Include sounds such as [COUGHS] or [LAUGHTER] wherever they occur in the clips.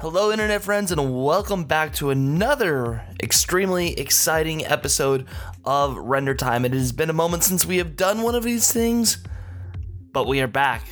Hello, internet friends, and welcome back to another extremely exciting episode of Render Time. It has been a moment since we have done one of these things, but we are back.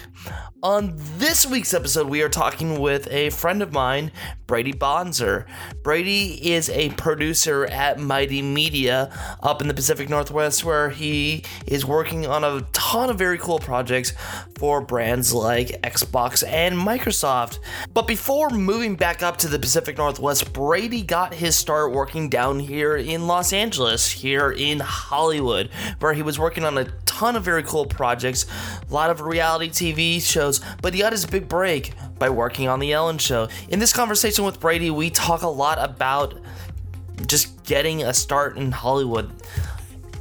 On this week's episode, we are talking with a friend of mine, Brady Bonzer. Brady is a producer at Mighty Media up in the Pacific Northwest, where he is working on a ton of very cool projects for brands like Xbox and Microsoft. But before moving back up to the Pacific Northwest, Brady got his start working down here in Los Angeles, here in Hollywood, where he was working on a ton of very cool projects, a lot of reality TV shows, but he got his big break by working on The Ellen Show. In this conversation with Brady, we talk a lot about just getting a start in Hollywood.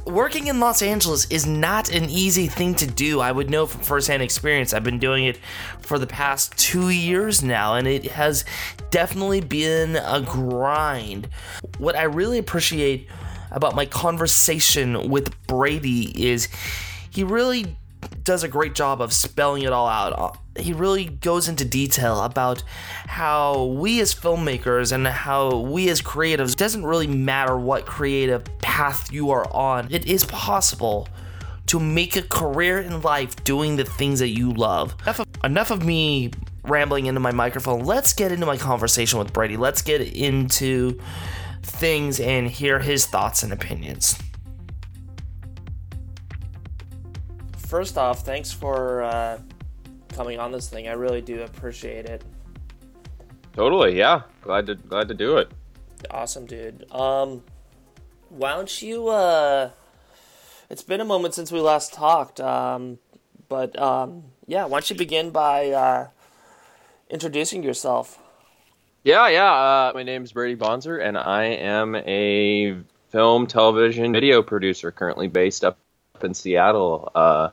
Working in Los Angeles is not an easy thing to do. I would know from firsthand experience. I've been doing it for the past two years now, and it has definitely been a grind. What I really appreciate about my conversation with Brady is he really does a great job of spelling it all out. Uh, he really goes into detail about how we as filmmakers and how we as creatives, doesn't really matter what creative path you are on, it is possible to make a career in life doing the things that you love. Enough of, enough of me rambling into my microphone. Let's get into my conversation with Brady. Let's get into things and hear his thoughts and opinions. First off, thanks for uh, coming on this thing. I really do appreciate it. Totally, yeah. Glad to glad to do it. Awesome, dude. Um, why don't you? Uh, it's been a moment since we last talked. Um, but um, yeah, why don't you begin by uh, introducing yourself? Yeah, yeah. Uh, my name is Brady Bonzer, and I am a film, television, video producer currently based up in Seattle. Uh,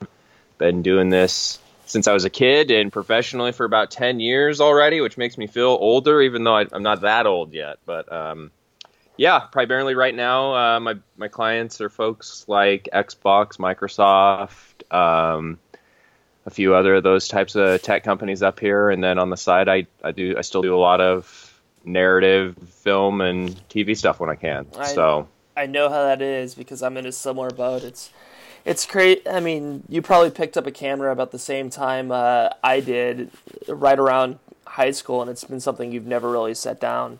been doing this since I was a kid and professionally for about 10 years already, which makes me feel older, even though I, am not that old yet. But um, yeah, primarily right now, uh, my, my clients are folks like Xbox, Microsoft, um, a few other of those types of tech companies up here. And then on the side, I, I do I still do a lot of narrative film and TV stuff when I can. I, so I know how that is because I'm in a similar boat. It's it's great. I mean, you probably picked up a camera about the same time uh, I did, right around high school, and it's been something you've never really set down.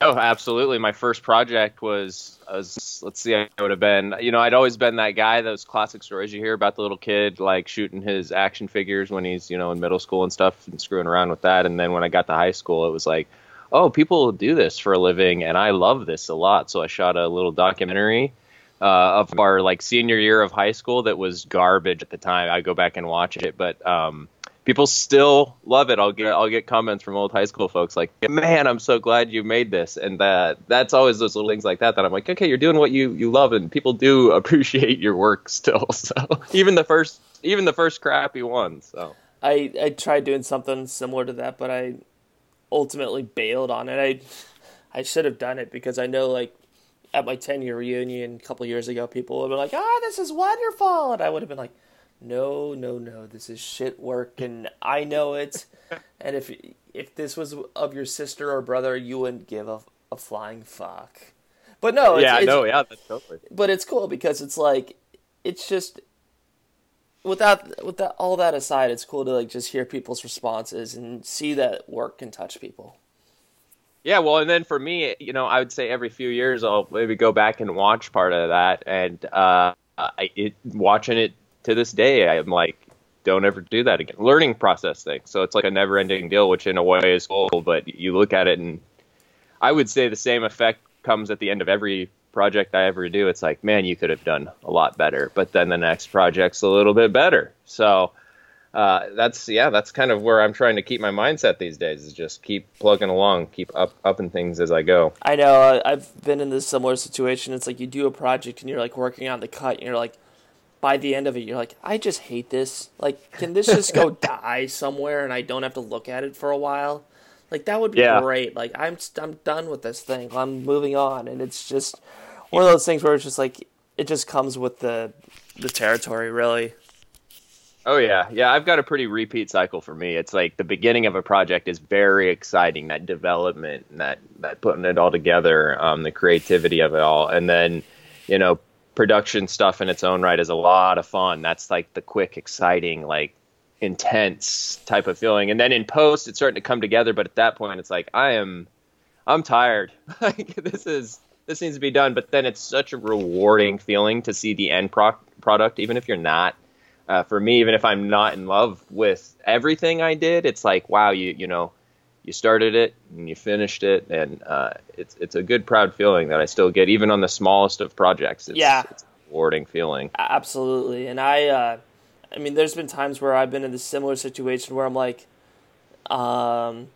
Oh, absolutely. My first project was, was let's see, I would have been, you know, I'd always been that guy, those classic stories you hear about the little kid, like shooting his action figures when he's, you know, in middle school and stuff and screwing around with that. And then when I got to high school, it was like, oh, people do this for a living, and I love this a lot. So I shot a little documentary uh, of our like senior year of high school that was garbage at the time. I go back and watch it, but um, people still love it. I'll get I'll get comments from old high school folks like, "Man, I'm so glad you made this," and that that's always those little things like that that I'm like, okay, you're doing what you you love, and people do [LAUGHS] appreciate your work still. [LAUGHS] So even the first even the first crappy one. So I I tried doing something similar to that, but I ultimately bailed on it. I I should have done it because I know like at my 10 year reunion a couple years ago, people would be like, "Ah, this is wonderful," and I would have been like, "No, no, no, this is shit work, and I know it." [LAUGHS] and if if this was of your sister or brother, you wouldn't give a, a flying fuck. But no, yeah, it's, no, yeah, that's totally. But it's cool because it's like, it's just without with that all that aside, it's cool to like just hear people's responses and see that work can touch people. Yeah, well, and then for me, you know, I would say every few years I'll maybe go back and watch part of that, and uh, I, it, watching it to this day, I'm like, don't ever do that again. Learning process thing. So it's like a never-ending deal, which in a way is cool. But you look at it, and I would say the same effect comes at the end of every project I ever do. It's like, man, you could have done a lot better. But then the next project's a little bit better. So uh, that's yeah, that's kind of where I'm trying to keep my mindset these days. Is just keep plugging along, keep up upping things as I go. I know uh, I've been in this similar situation. It's like you do a project and you're like working on the cut, and you're like, by the end of it, you're like, I just hate this. Like, can this just go [LAUGHS] die somewhere and I don't have to look at it for a while? Like that would be yeah. great. Like I'm I'm done with this thing. I'm moving on, and it's just one of those things where it's just like it just comes with the the territory, really. Oh yeah, yeah. I've got a pretty repeat cycle for me. It's like the beginning of a project is very exciting. That development, that that putting it all together, um, the creativity of it all, and then, you know, production stuff in its own right is a lot of fun. That's like the quick, exciting, like intense type of feeling. And then in post, it's starting to come together. But at that point, it's like I am, I'm tired. [LAUGHS] like this is this needs to be done. But then it's such a rewarding feeling to see the end pro- product, even if you're not uh, for me, even if I'm not in love with everything I did, it's like, wow, you you know, you started it and you finished it, and uh, it's it's a good, proud feeling that I still get, even on the smallest of projects. It's, yeah, it's a rewarding feeling. Absolutely, and I, uh, I mean, there's been times where I've been in a similar situation where I'm like, um,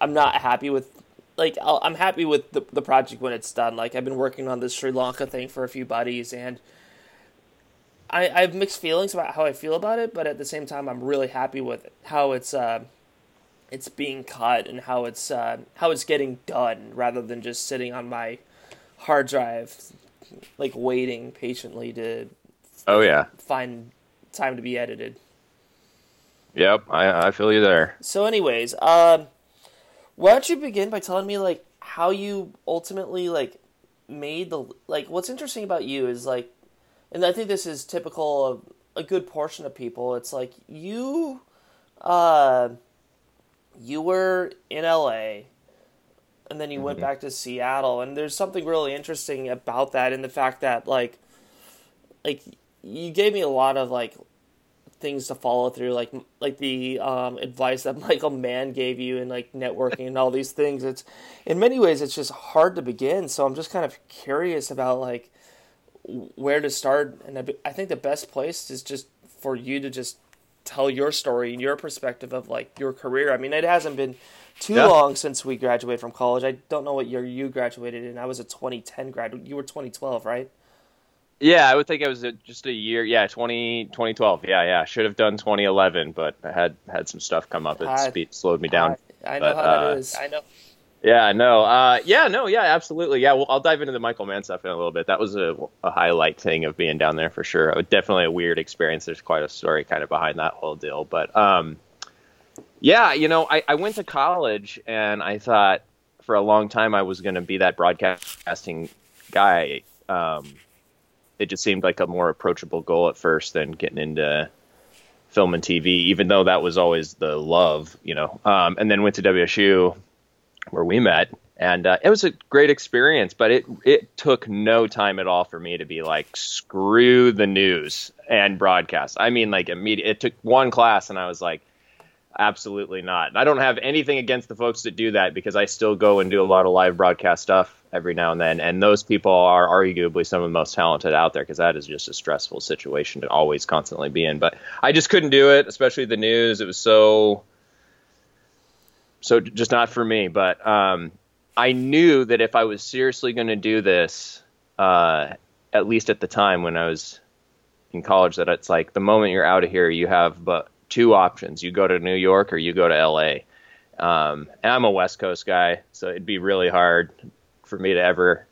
I'm not happy with. Like i am happy with the, the project when it's done. Like I've been working on this Sri Lanka thing for a few buddies, and I, I have mixed feelings about how I feel about it, but at the same time, I'm really happy with it, how it's uh, it's being cut and how it's uh, how it's getting done, rather than just sitting on my hard drive, like waiting patiently to. Oh yeah. Find time to be edited. Yep, I I feel you there. So, anyways, um, why don't you begin by telling me like how you ultimately like made the like what's interesting about you is like and I think this is typical of a good portion of people. It's like you, uh, you were in LA, and then you mm-hmm. went back to Seattle, and there's something really interesting about that, in the fact that like, like you gave me a lot of like things to follow through, like like the um, advice that [LAUGHS] Michael Mann gave you, and like networking and all these things. It's in many ways it's just hard to begin. So I'm just kind of curious about like where to start. And I think the best place is just for you to just tell your story and your perspective of like your career. I mean, it hasn't been too yeah. long since we graduated from college. I don't know what year you graduated in. I was a 2010 grad. You were 2012, right? Yeah, I would think it was just a year. Yeah, 20, 2012. Yeah, yeah. Should have done 2011, but I had had some stuff come up. It I, slowed me down. I, I know but, how uh, that is. I know. Yeah, no, uh, yeah, no, yeah, absolutely, yeah. Well, I'll dive into the Michael Mann stuff in a little bit. That was a, a highlight thing of being down there for sure. Definitely a weird experience. There's quite a story kind of behind that whole deal, but um, yeah, you know, I, I went to college and I thought for a long time I was going to be that broadcasting guy. Um, it just seemed like a more approachable goal at first than getting into film and TV, even though that was always the love, you know. Um, and then went to WSU where we met, and uh, it was a great experience. But it it took no time at all for me to be like, screw the news and broadcast. I mean, like immediate. It took one class, and I was like, absolutely not. I don't have anything against the folks that do that because I still go and do a lot of live broadcast stuff every now and then, and those people are arguably some of the most talented out there because that is just a stressful situation to always constantly be in. But I just couldn't do it, especially the news. It was so so just not for me. But um, I knew that if I was seriously going to do this, uh, at least at the time when I was in college, that it's like the moment you're out of here, you have but two options: you go to New York or you go to L.A. Um, and I'm a West Coast guy, so it'd be really hard for me to ever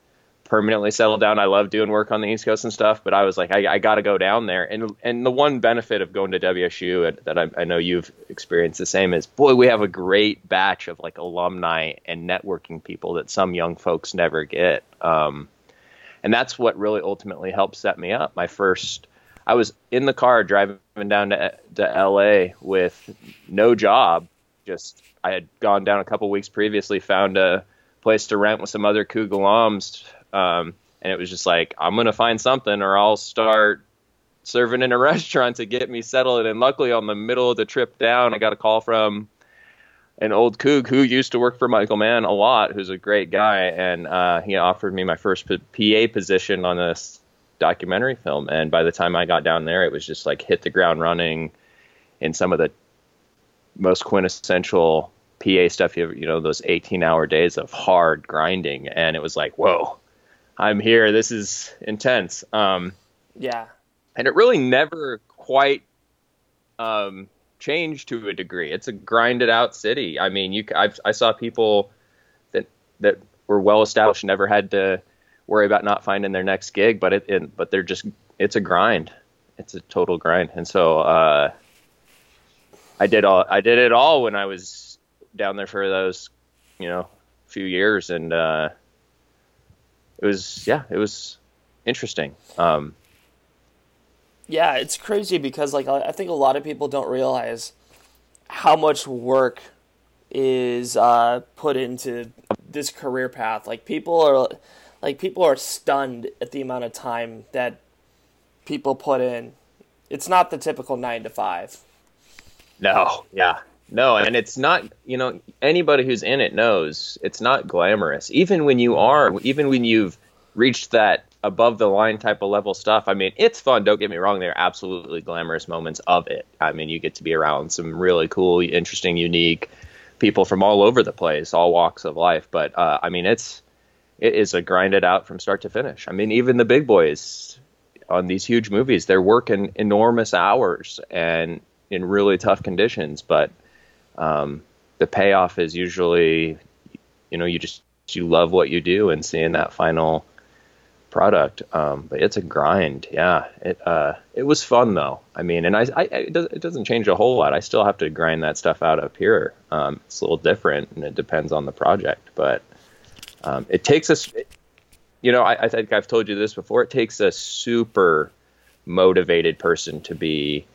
permanently settled down. I love doing work on the East Coast and stuff, but I was like, I, I got to go down there. And and the one benefit of going to WSU that I, I, know you've experienced the same is, boy, we have a great batch of like alumni and networking people that some young folks never get. Um, and that's what really ultimately helped set me up. My first, I was in the car driving down to, to LA with no job. Just I had gone down a couple weeks previously, found a place to rent with some other Coug alums um, and it was just like, I'm going to find something or I'll start serving in a [LAUGHS] restaurant to get me settled. And luckily, on the middle of the trip down, I got a call from an old Coug who used to work for Michael Mann a lot, who's a great guy. And uh, he offered me my first PA position on this documentary film. And by the time I got down there, it was just like hit the ground running in some of the most quintessential PA stuff. You, you know, those 18 hour days of hard grinding. And it was like, whoa I'm here. This is intense. Um, yeah. And it really never quite um, changed to a degree. It's a grinded out city. I mean, you I've, I saw people that that were well established, never had to worry about not finding their next gig, but it, it but they're just it's a grind. it's a total grind. And so uh, I did all I did it all when I was down there for those you know few years, and uh, it was yeah, it was interesting. Um, yeah, it's crazy because like I think a lot of people don't realize how much work is uh, put into this career path. Like people are like people are stunned at the amount of time that people put in. It's not the typical nine to five. No, yeah, no, and it's not. You know, anybody who's in it knows it's not glamorous. Even when you are, even when you've reached that above the line type of level stuff. I mean, it's fun. Don't get me wrong. There are absolutely glamorous moments of it. I mean, you get to be around some really cool, interesting, unique people from all over the place, all walks of life. But uh, I mean, it's it is a grinded out from start to finish. I mean, even the big boys on these huge movies, they're working enormous hours and in really tough conditions. But um, the payoff is usually, you know, you just you love what you do and seeing that final product. Um, but it's a grind. Yeah, it uh, it was fun though. I mean, and I, I it, does, it doesn't change a whole lot. I still have to grind that stuff out up here. Um, it's a little different, and it depends on the project. But um, it takes us. You know, I, I think I've told you this before. It takes a super motivated person to be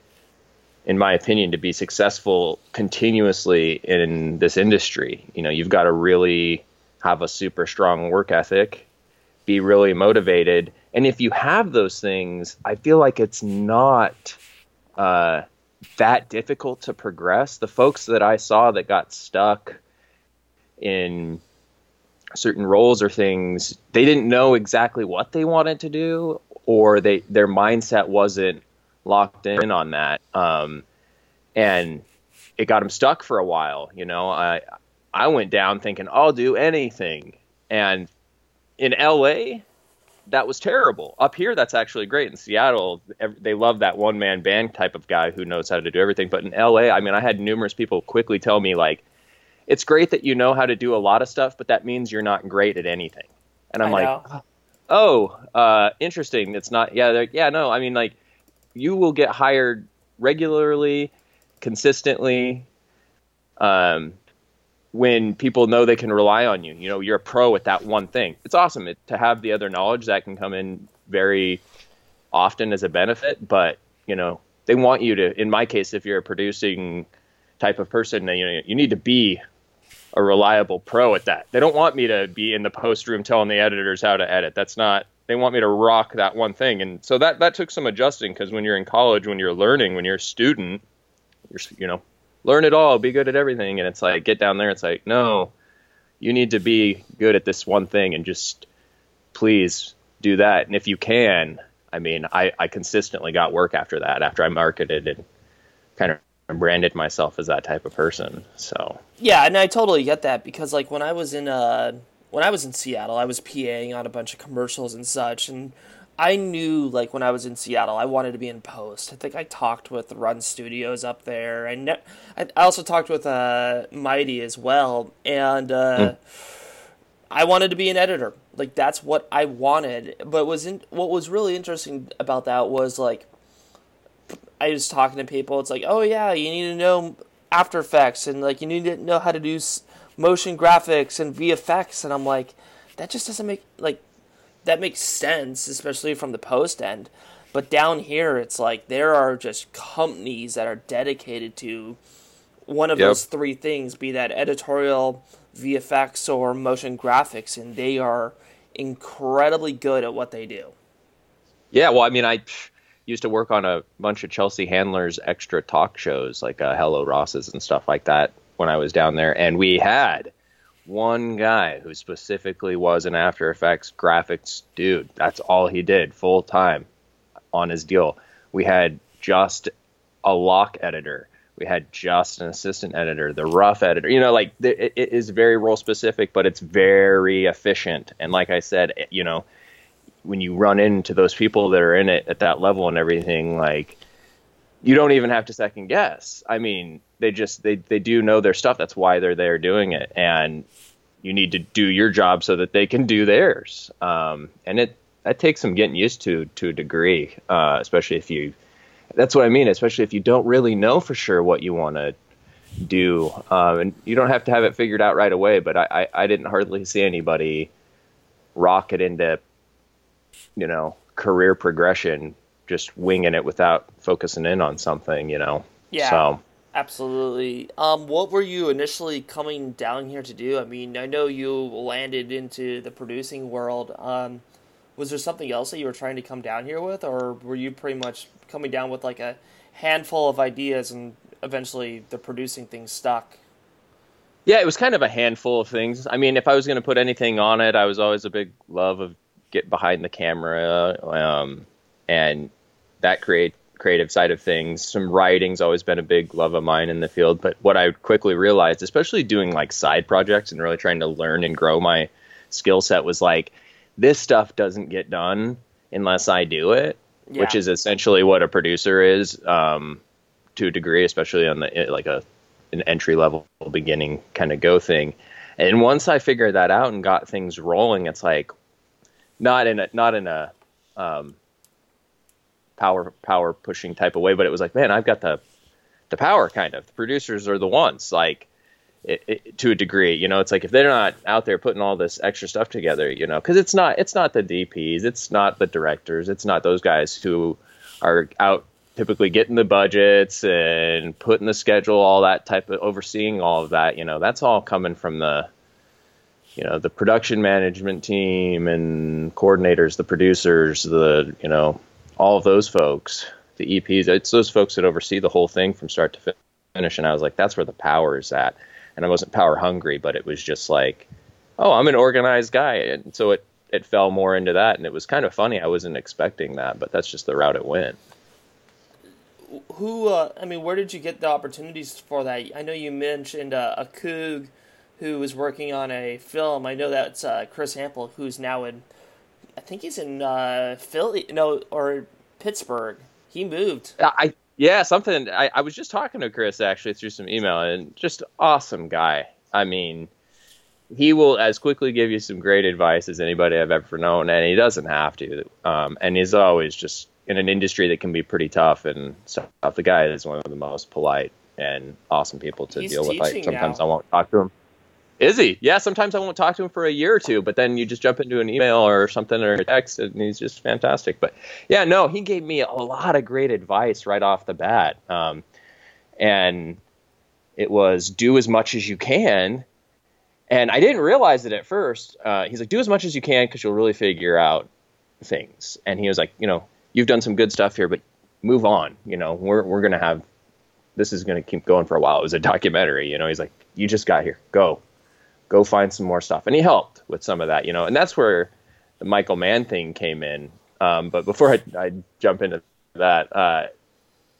in my opinion, to be successful continuously in this industry. You know, you've got to really have a super strong work ethic be really motivated. And if you have those things, I feel like it's not uh, that difficult to progress. The folks that I saw that got stuck in certain roles or things, they didn't know exactly what they wanted to do, or they their mindset wasn't locked in on that, um, and it got him stuck for a while. You know, I I went down thinking I'll do anything, and in LA, that was terrible. Up here, that's actually great. In Seattle, they love that one man band type of guy who knows how to do everything. But in LA, I mean, I had numerous people quickly tell me, like, it's great that you know how to do a lot of stuff, but that means you're not great at anything. And I'm I like, oh, uh, interesting. It's not, yeah, yeah, no. I mean, like, you will get hired regularly, consistently. Um, when people know they can rely on you. You know, you're a pro at that one thing. It's awesome it, to have the other knowledge that can come in very often as a benefit, but you know, they want you to. In my case, if you're a producing type of person, you know, you need to be a reliable pro at that. They don't want me to be in the post room telling the editors how to edit. That's not. They want me to rock that one thing, and so that that took some adjusting because when you're in college, when you're learning, when you're a student, you're you know learn it all, be good at everything. And it's like, get down there. It's like, no, you need to be good at this one thing and just please do that. And if you can, I mean, I, I consistently got work after that, after I marketed and kind of branded myself as that type of person. So, yeah. And I totally get that because like when I was in, uh, when I was in Seattle, I was PAing on a bunch of commercials and such. And I knew like when I was in Seattle, I wanted to be in post. I think I talked with Run Studios up there. I ne- I also talked with uh, Mighty as well, and uh, mm. I wanted to be an editor. Like that's what I wanted. But was in- what was really interesting about that was like I was talking to people. It's like, oh yeah, you need to know After Effects and like you need to know how to do motion graphics and VFX, and I'm like, that just doesn't make like that makes sense, especially from the post end. But down here, it's like there are just companies that are dedicated to one of yep. those three things, be that editorial, VFX, or motion graphics, and they are incredibly good at what they do. Yeah, well, I mean, I used to work on a bunch of Chelsea Handler's extra talk shows, like uh, Hello Ross's and stuff like that, when I was down there, and we had one guy who specifically was an After Effects graphics dude. That's all he did full time on his deal. We had just a lock editor. We had just an assistant editor, the rough editor. You know, like it is very role specific, but it's very efficient. And like I said, you know, when you run into those people that are in it at that level and everything, like you don't even have to second guess. I mean, they just they they do know their stuff. That's why they're there doing it, and you need to do your job so that they can do theirs. Um, and it that takes some getting used to to a degree, uh, especially if you that's what I mean, especially if you don't really know for sure what you want to do. Um, and you don't have to have it figured out right away, but I, I, I didn't hardly see anybody rocket into, you know, career progression, just winging it without focusing in on something, you know? Yeah. So. Absolutely. Um, what were you initially coming down here to do? I mean, I know you landed into the producing world. Um, was there something else that you were trying to come down here with, or were you pretty much coming down with like a handful of ideas and eventually the producing thing stuck? Yeah, it was kind of a handful of things. I mean, if I was going to put anything on it, I was always a big love of get behind the camera um, and that create creative side of things. Some writing's always been a big love of mine in the field, but what I quickly realized, especially doing like side projects and really trying to learn and grow my skill set was like this stuff doesn't get done unless I do it, yeah. which is essentially what a producer is um, to a degree, especially on the like a an entry level beginning kind of go thing. And once I figured that out and got things rolling, it's like not in a not in a um, power power pushing type of way, but it was like, man, I've got the the power kind of. The producers are the ones like it, it, to a degree, you know, it's like if they're not out there putting all this extra stuff together, you know, because it's not it's not the DPs, it's not the directors, it's not those guys who are out typically getting the budgets and putting the schedule, all that type of overseeing all of that. You know, that's all coming from the you know the production management team and coordinators, the producers, the you know all of those folks, the EPs. It's those folks that oversee the whole thing from start to finish. And I was like, that's where the power is at and I wasn't power hungry, but it was just like, oh, I'm an organized guy, and so it it fell more into that, and it was kind of funny. I wasn't expecting that, but that's just the route it went. Who, uh, I mean, where did you get the opportunities for that? I know you mentioned uh, a Coug who was working on a film. I know that's uh, Chris Hampel, who's now in, I think he's in uh, Philly, no, or Pittsburgh. He moved. I yeah, something. I, I was just talking to Chris actually through some email, and just awesome guy. I mean, he will as quickly give you some great advice as anybody I've ever known, and he doesn't have to. Um, and he's always just in an industry that can be pretty tough and stuff. The guy is one of the most polite and awesome people to he's deal with. Like sometimes now. I won't talk to him. Is he? Yeah, sometimes I won't talk to him for a year or two, but then you just jump into an email or something or a text, and he's just fantastic. But yeah, no, he gave me a lot of great advice right off the bat. Um, and it was do as much as you can. And I didn't realize it at first. Uh, he's like, do as much as you can because you'll really figure out things. And he was like, you know, you've done some good stuff here, but move on. You know, we're, we're going to have, this is going to keep going for a while. It was a documentary, you know, he's like, you just got here, go, go find some more stuff. And he helped with some of that, you know, and that's where the Michael Mann thing came in. Um, but before I, I, jump into that, uh,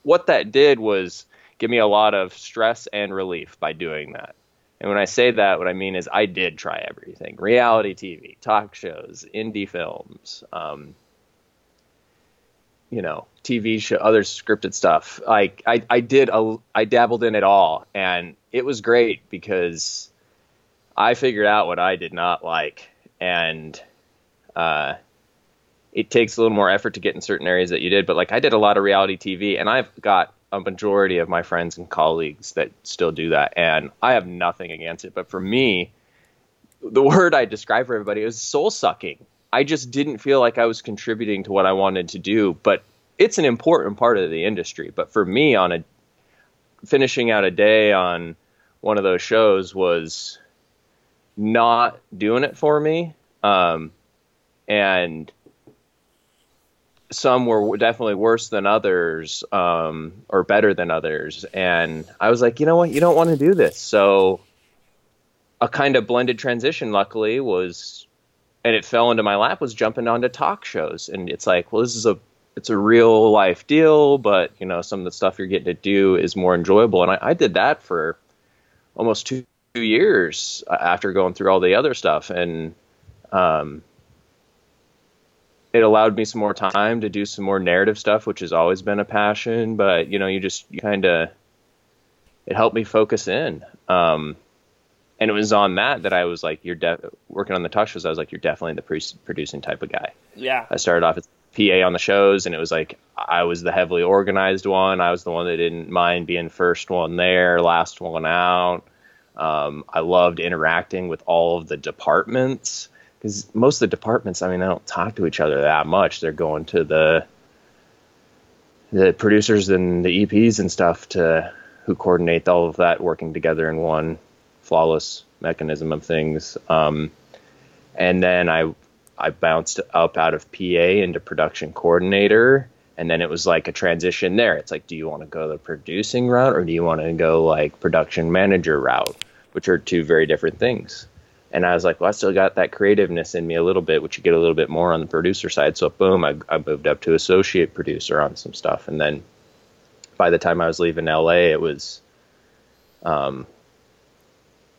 what that did was give me a lot of stress and relief by doing that. And when I say that, what I mean is I did try everything reality TV, talk shows, indie films, um, you know, TV show, other scripted stuff. Like I, I did, a, I dabbled in it all, and it was great because I figured out what I did not like, and uh, it takes a little more effort to get in certain areas that you did. But like I did a lot of reality TV, and I've got a majority of my friends and colleagues that still do that, and I have nothing against it. But for me, the [LAUGHS] word I describe for everybody is soul sucking. I just didn't feel like I was contributing to what I wanted to do, but it's an important part of the industry. But for me, on a finishing out a day on one of those shows was not doing it for me. Um, and some were definitely worse than others um, or better than others. And I was like, you know what? You don't want to do this. So a kind of blended transition, luckily, was, and it fell into my lap, was jumping onto talk shows. And it's like, well, this is a, it's a real life deal, but you know, some of the stuff you're getting to do is more enjoyable. And I, I did that for almost two years after going through all the other stuff, and um, it allowed me some more time to do some more narrative stuff, which has always been a passion. But you know, you just you kind of it helped me focus in. Um, and it was on that that I was like, "You're de- working on the talk shows." I was like, "You're definitely the pre- producing type of guy." Yeah. I started off as PA on the shows, and it was like I was the heavily organized one. I was the one that didn't mind being first one there, last one out. Um, I loved interacting with all of the departments because most of the departments, I mean, they don't talk to each other that much. They're going to the the producers and the EPs and stuff to who coordinate all of that working together in one flawless mechanism of things. Um, and then I I bounced up out of PA into production coordinator, and then it was like a transition there. It's like, do you want to go the producing route or do you want to go like production manager route, which are two very different things. And I was like, well, I still got that creativeness in me a little bit, which you get a little bit more on the producer side. So boom, I, I moved up to associate producer on some stuff, and then by the time I was leaving LA, it was, um,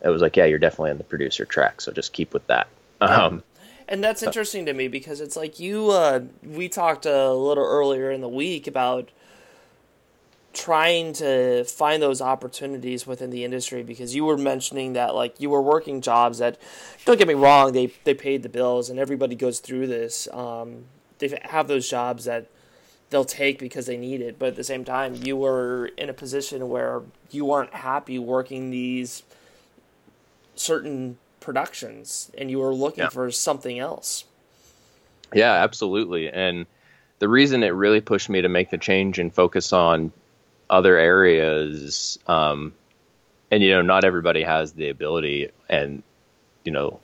it was like, yeah, you're definitely on the producer track, so just keep with that. Um, and that's interesting to me because it's like you, uh, we talked a little earlier in the week about trying to find those opportunities within the industry because you were mentioning that like you were working jobs that don't get me wrong they they paid the bills and everybody goes through this um, they have those jobs that they'll take because they need it. But at the same time you were in a position where you weren't happy working these certain productions and you were looking yeah. for something else. Yeah absolutely. And the reason it really pushed me to make the change and focus on other areas um, and you know not everybody has the ability and you know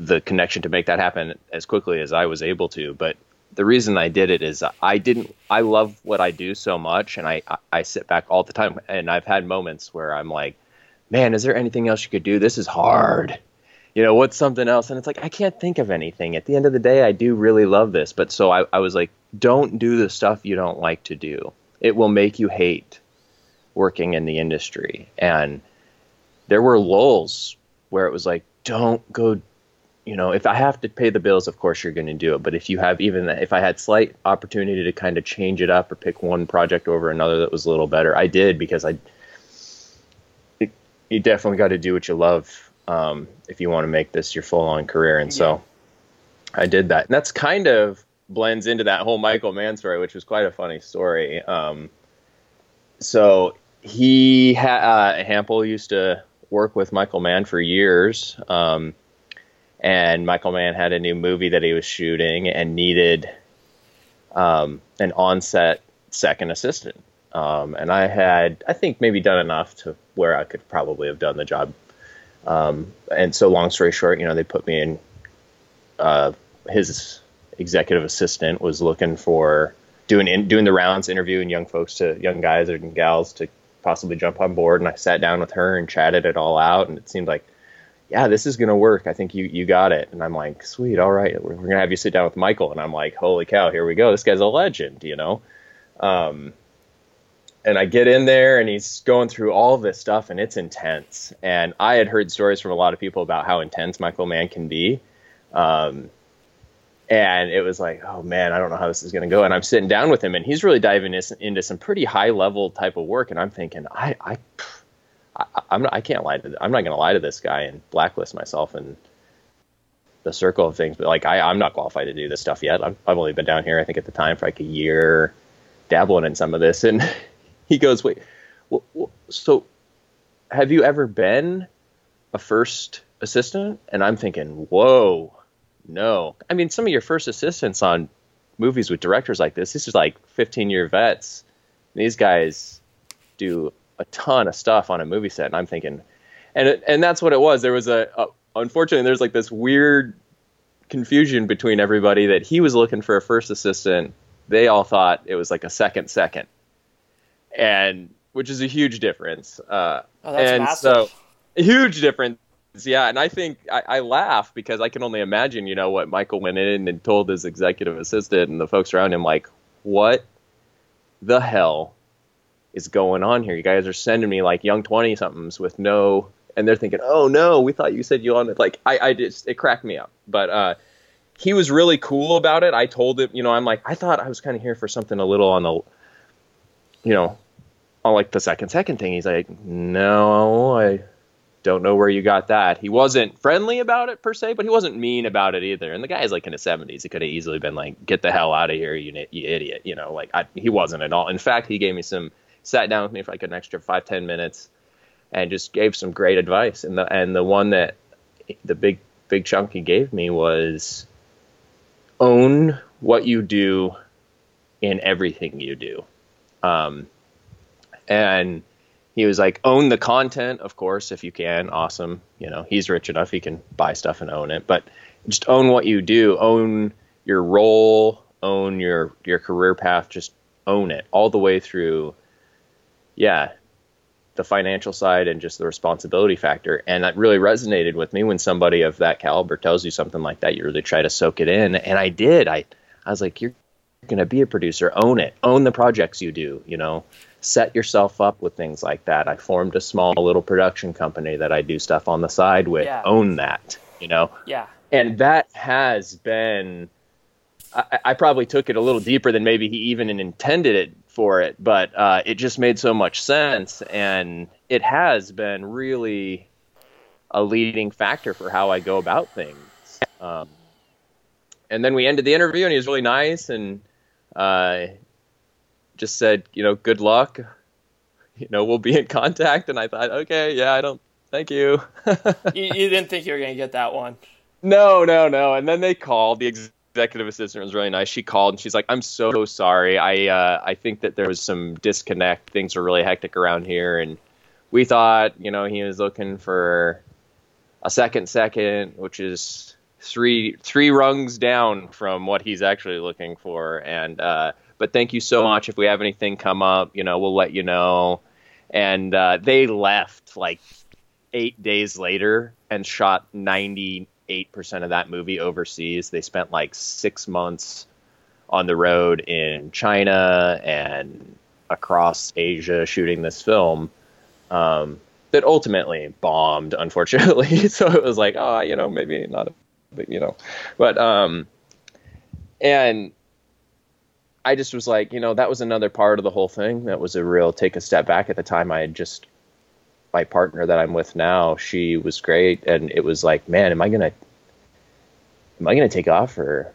the connection to make that happen as quickly as I was able to. But the reason I did it is I didn't I love what I do so much and I I sit back all the time. And I've had moments where I'm like man is there anything else you could do? This is hard. You know what's something else? And it's like I can't think of anything. At the end of the day I do really love this. But so I, I was like don't do the stuff you don't like to do. It will make you hate working in the industry. And there were lulls where it was like, don't go, you know, if I have to pay the bills, of course you're going to do it. But if you have even, if I had slight opportunity to kind of change it up or pick one project over another that was a little better, I did because I, you definitely got to do what you love um, if you want to make this your full on career. And yeah. so I did that. And that's kind of blends into that whole Michael Mann story, which was quite a funny story. Um, so he ha- uh, Hampel used to work with Michael Mann for years, um, and Michael Mann had a new movie that he was shooting and needed um, an on-set second assistant. Um, and I had, I think, maybe done enough to where I could probably have done the job. Um, and so, long story short, you know, they put me in uh, his executive assistant was looking for doing in, doing the rounds, interviewing young folks to young guys and gals to possibly jump on board. And I sat down with her and chatted it all out, and it seemed like, yeah, this is gonna work. I think you you got it. And I'm like, sweet, all right, we're, we're gonna have you sit down with Michael. And I'm like, holy cow, here we go. This guy's a legend, you know. Um, and I get in there and he's going through all this stuff and it's intense. And I had heard stories from a lot of people about how intense Michael Mann can be. Um, and it was like, oh man, I don't know how this is going to go. And I'm sitting down with him, and he's really diving into some pretty high level type of work. And I'm thinking, I, I, I I'm not, I can't lie to, I'm not going to lie to this guy and blacklist myself and the circle of things. But like, I, I'm not qualified to do this stuff yet. I've, I've only been down here, I think, at the time for like a year, dabbling in some of this. And [LAUGHS] he goes, wait, so have you ever been a first assistant? And I'm thinking, whoa no. I mean, some of your first assistants on movies with directors like this, this is like 15 year vets. These guys do a ton of stuff on a movie set, and I'm thinking, and it, and that's what it was. There was a, a unfortunately there's like this weird confusion between everybody that he was looking for a first assistant. They all thought it was like a second second, and which is a huge difference. Uh, oh, and massive. so huge difference yeah, and I think I, I, laugh because I can only imagine, you know, what Michael went in and told his executive assistant and the folks around him, like, what the hell is going on here? You guys are sending me like young twenty somethings with no, and they're thinking, oh no, we thought you said you wanted like I, I just it cracked me up, but uh, he was really cool about it. I told him, you know, I'm like, I thought I was kind of here for something a little on the, you know, on like the second second thing. He's like, no, I don't know where you got that. He wasn't friendly about it per se, but he wasn't mean about it either. And the guy's like in his 70s. He could have easily been like, "Get the hell out of here, you, you idiot!" You know, like I, he wasn't at all. In fact, he gave me some, sat down with me for like an extra five ten minutes, and just gave some great advice. And the and the one that the big big chunk he gave me was own what you do in everything you do. Um, and he was like, own the content, of course, if you can. Awesome. You know, he's rich enough, he can buy stuff and own it. But just own what you do, own your role, own your your career path, just own it all the way through. Yeah, the financial side and just the responsibility factor. And that really resonated with me when somebody of that caliber tells you something like that. You really try to soak it in, and I did. I I was like, you're going to be a producer, own it, own the projects you do. You know, set yourself up with things like that. I formed a small little production company that I do stuff on the side with. Yeah. Own that, you know? Yeah. And that has been, I, I, probably took it a little deeper than maybe he even intended it for it, but uh, it just made so much sense. And it has been really a leading factor for how I go about things. Um, and then we ended the interview and he was really nice and uh, just said, you know, good luck. You know, we'll be in contact. And I thought, okay, yeah, I don't, thank you. [LAUGHS] you, you, didn't think you were going to get that one. No, no, no. And then they called. The executive assistant was really nice. She called and she's like, I'm so sorry. I, uh, I think that there was some disconnect. Things were really hectic around here. And we thought, you know, he was looking for a second second, which is three three rungs down from what he's actually looking for. And uh, but thank you so much. If we have anything come up, you know, we'll let you know. And uh, they left like eight days later and shot 98% of that movie overseas. They spent like six months on the road in China and across Asia shooting this film. Um, that ultimately bombed, unfortunately. [LAUGHS] so it was like, oh, you know, maybe not, you know, but um, and I just was like, you know, that was another part of the whole thing. That was a real take a step back. At the time, I had just my partner that I'm with now. She was great, and it was like, man, am I gonna, am I gonna take off? Or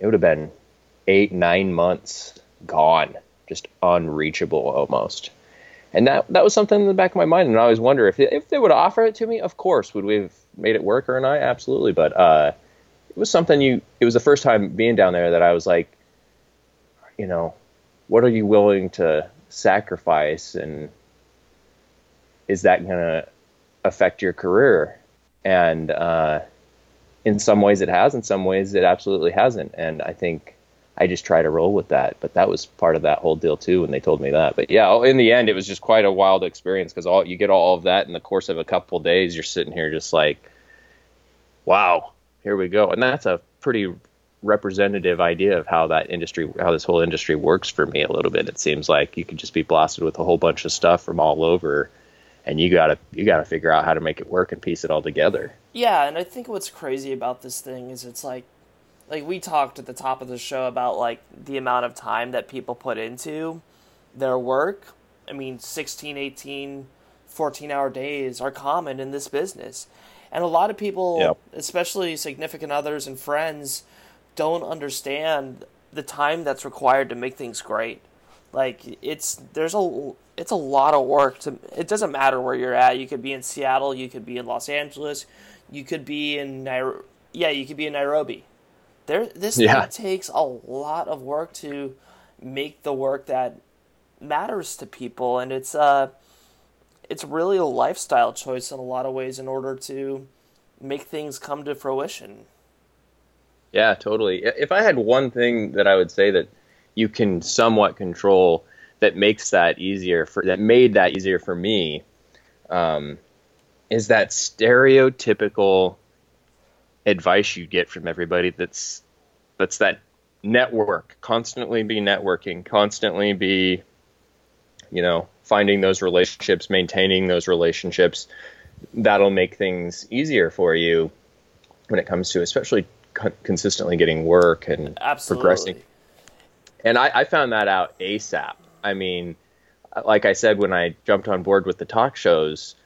it would have been eight, nine months gone, just unreachable almost. And that that was something in the back of my mind, and I always wonder if if they would offer it to me. Of course, would we have made it work, or not? Absolutely, but uh, it was something you. It was the first time being down there that I was like, you know, what are you willing to sacrifice and is that going to affect your career? And uh, in some ways it has, in some ways it absolutely hasn't. And I think I just try to roll with that. But that was part of that whole deal too when they told me that. But yeah, oh, in the end, it was just quite a wild experience because all you get all of that in the course of a couple of days. You're sitting here just like, wow, here we go. And that's a pretty representative idea of how that industry, how this whole industry works for me a little bit. It seems like you could just be blasted with a whole bunch of stuff from all over, and you gotta you gotta figure out how to make it work and piece it all together. Yeah, and I think what's crazy about this thing is it's like, like we talked at the top of the show about like the amount of time that people put into their work. I mean, 16, 18, 14 hour days are common in this business. And a lot of people, yep. especially significant others and friends, don't understand the time that's required to make things great. Like it's there's a it's a lot of work to it doesn't matter where you're at. You could be in Seattle, you could be in Los Angeles, you could be in Nairobi. Yeah, you could be in Nairobi. There this yeah. takes a lot of work to make the work that matters to people and it's uh it's really a lifestyle choice in a lot of ways in order to make things come to fruition. Yeah, totally. If I had one thing that I would say that you can somewhat control that makes that easier for that made that easier for me, um, is that stereotypical advice you get from everybody. That's that's that network. Constantly be networking. Constantly be, you know, finding those relationships, maintaining those relationships. That'll make things easier for you when it comes to especially consistently getting work and Absolutely. progressing. And I, I found that out ASAP. I mean, like I said when I jumped on board with the talk shows,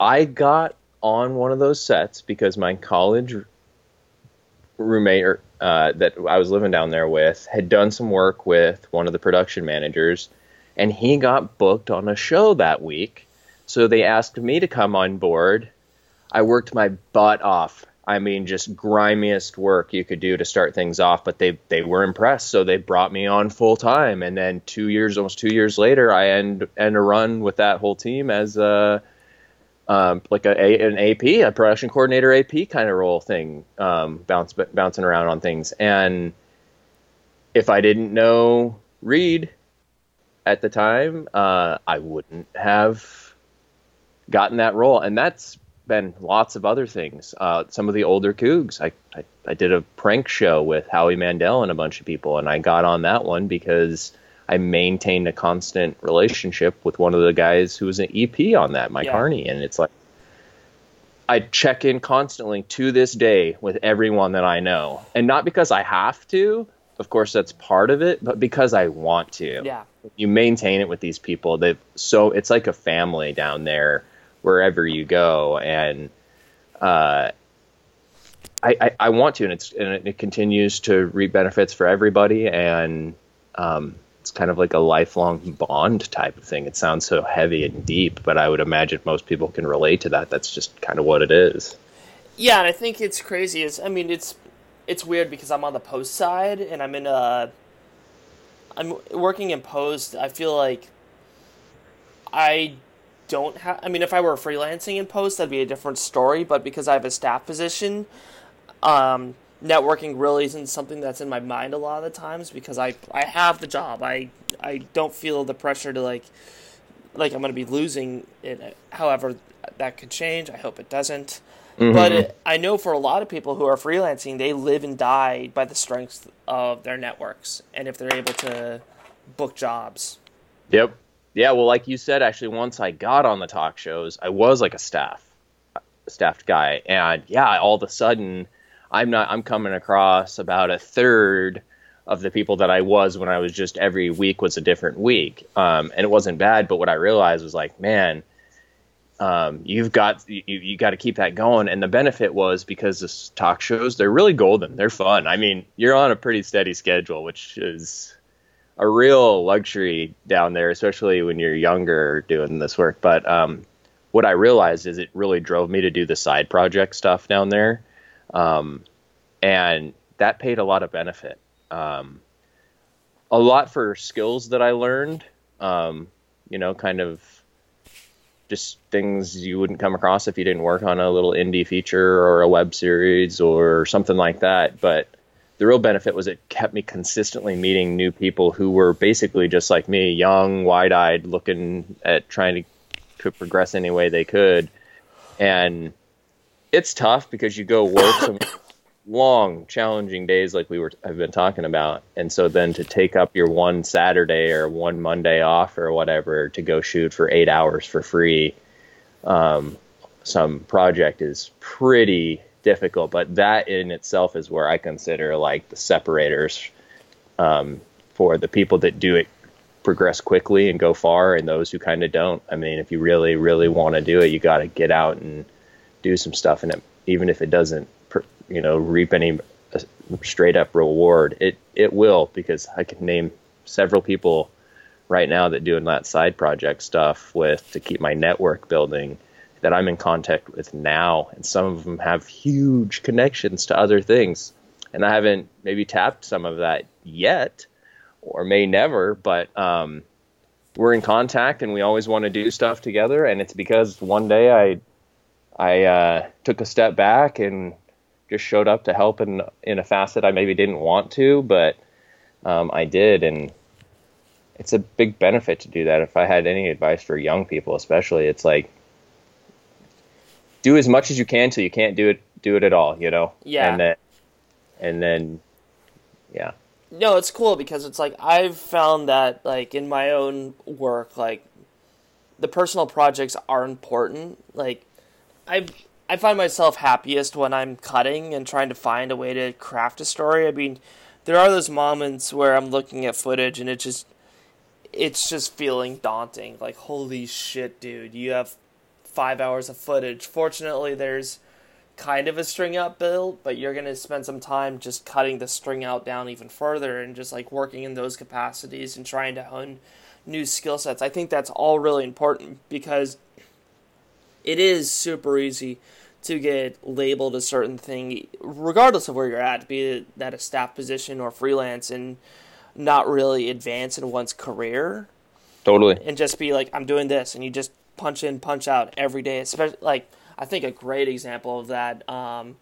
I got on one of those sets because my college roommate uh, that I was living down there with had done some work with one of the production managers, and he got booked on a show that week. So they asked me to come on board. I worked my butt off. I mean, just grimiest work you could do to start things off, but they they were impressed, so they brought me on full time. And then two years, almost two years later, I end end a run with that whole team as a um, like a, a, an AP, a production coordinator AP kind of role thing, um, bounce, bouncing around on things. And if I didn't know Reed at the time, uh, I wouldn't have gotten that role. And that's been lots of other things. Uh, some of the older Cougs, I, I, I did a prank show with Howie Mandel and a bunch of people, and I got on that one because I maintained a constant relationship with one of the guys who was an EP on that, Mike yeah. Harney, and it's like I check in constantly to this day with everyone that I know, and not because I have to. Of course, that's part of it, but because I want to. Yeah. You maintain it with these people. They so it's like a family down there wherever you go, and uh, I, I, I want to, and it's and it continues to reap benefits for everybody, and um, kind of like a lifelong bond type of thing. It sounds so heavy and deep, but I would imagine most people can relate to that. That's just kind of what it is. Yeah, and I think it's crazy. Is I mean, it's it's weird because I'm on the post side and I'm in a I'm working in post. I feel like I don't have. I mean, if I were freelancing in post, that'd be a different story. But because I have a staff position, um, networking really isn't something that's in my mind a lot of the times because I I have the job. I I don't feel the pressure to like like I'm going to be losing it. However, that could change. I hope it doesn't. Mm-hmm. But it, I know for a lot of people who are freelancing, they live and die by the strength of their networks and if they're able to book jobs. Yep. Yeah, well like you said actually once I got on the talk shows, I was like a staff staffed guy and yeah, all of a sudden I'm not. I'm coming across about a third of the people that I was when I was just every week was a different week, um, and it wasn't bad. But what I realized was like, man, um, you've got you, you got to keep that going. And the benefit was because this talk shows they're really golden. They're fun. I mean, you're on a pretty steady schedule, which is a real luxury down there, especially when you're younger doing this work. But um, what I realized is it really drove me to do the side project stuff down there um, and that paid a lot of benefit. Um, a lot for skills that I learned, um, you know, kind of just things you wouldn't come across if you didn't work on a little indie feature or a web series or something like that. But the real benefit was it kept me consistently meeting new people who were basically just like me, young, wide eyed, looking at trying to, to progress any way they could. And it's tough because you go work some [COUGHS] long, challenging days like we were have been talking about, and so then to take up your one Saturday or one Monday off or whatever to go shoot for eight hours for free, um, some project is pretty difficult. But that in itself is where I consider like the separators um, for the people that do it progress quickly and go far and those who kind of don't. I mean, if you really, really want to do it, you got to get out and do some stuff, and it, even if it doesn't, you know, reap any uh, straight up reward, it it will because I can name several people right now that doing that side project stuff with to keep my network building that I'm in contact with now, and some of them have huge connections to other things, and I haven't maybe tapped some of that yet, or may never, but um, we're in contact, and we always want to do stuff together, and it's because one day I I uh, took a step back and just showed up to help in in a facet I maybe didn't want to, but um, I did, and it's a big benefit to do that. If I had any advice for young people, especially, it's like do as much as you can till you can't do it do it at all, you know. Yeah. And then, and then, yeah. No, it's cool because it's like I've found that like in my own work, like the personal projects are important. Like I I find myself happiest when I'm cutting and trying to find a way to craft a story. I mean, there are those moments where I'm looking at footage and it just it's just feeling daunting. Like, holy shit, dude, you have five hours of footage. Fortunately, there's kind of a string out build, but you're going to spend some time just cutting the string out down even further and just like working in those capacities and trying to hone new skill sets. I think that's all really important because it is super easy to get labeled a certain thing, regardless of where you're at, be that a staff position or freelance, and not really advance in one's career. Totally. And just be like, I'm doing this, and you just punch in, punch out every day. Especially like I think a great example of that. Um,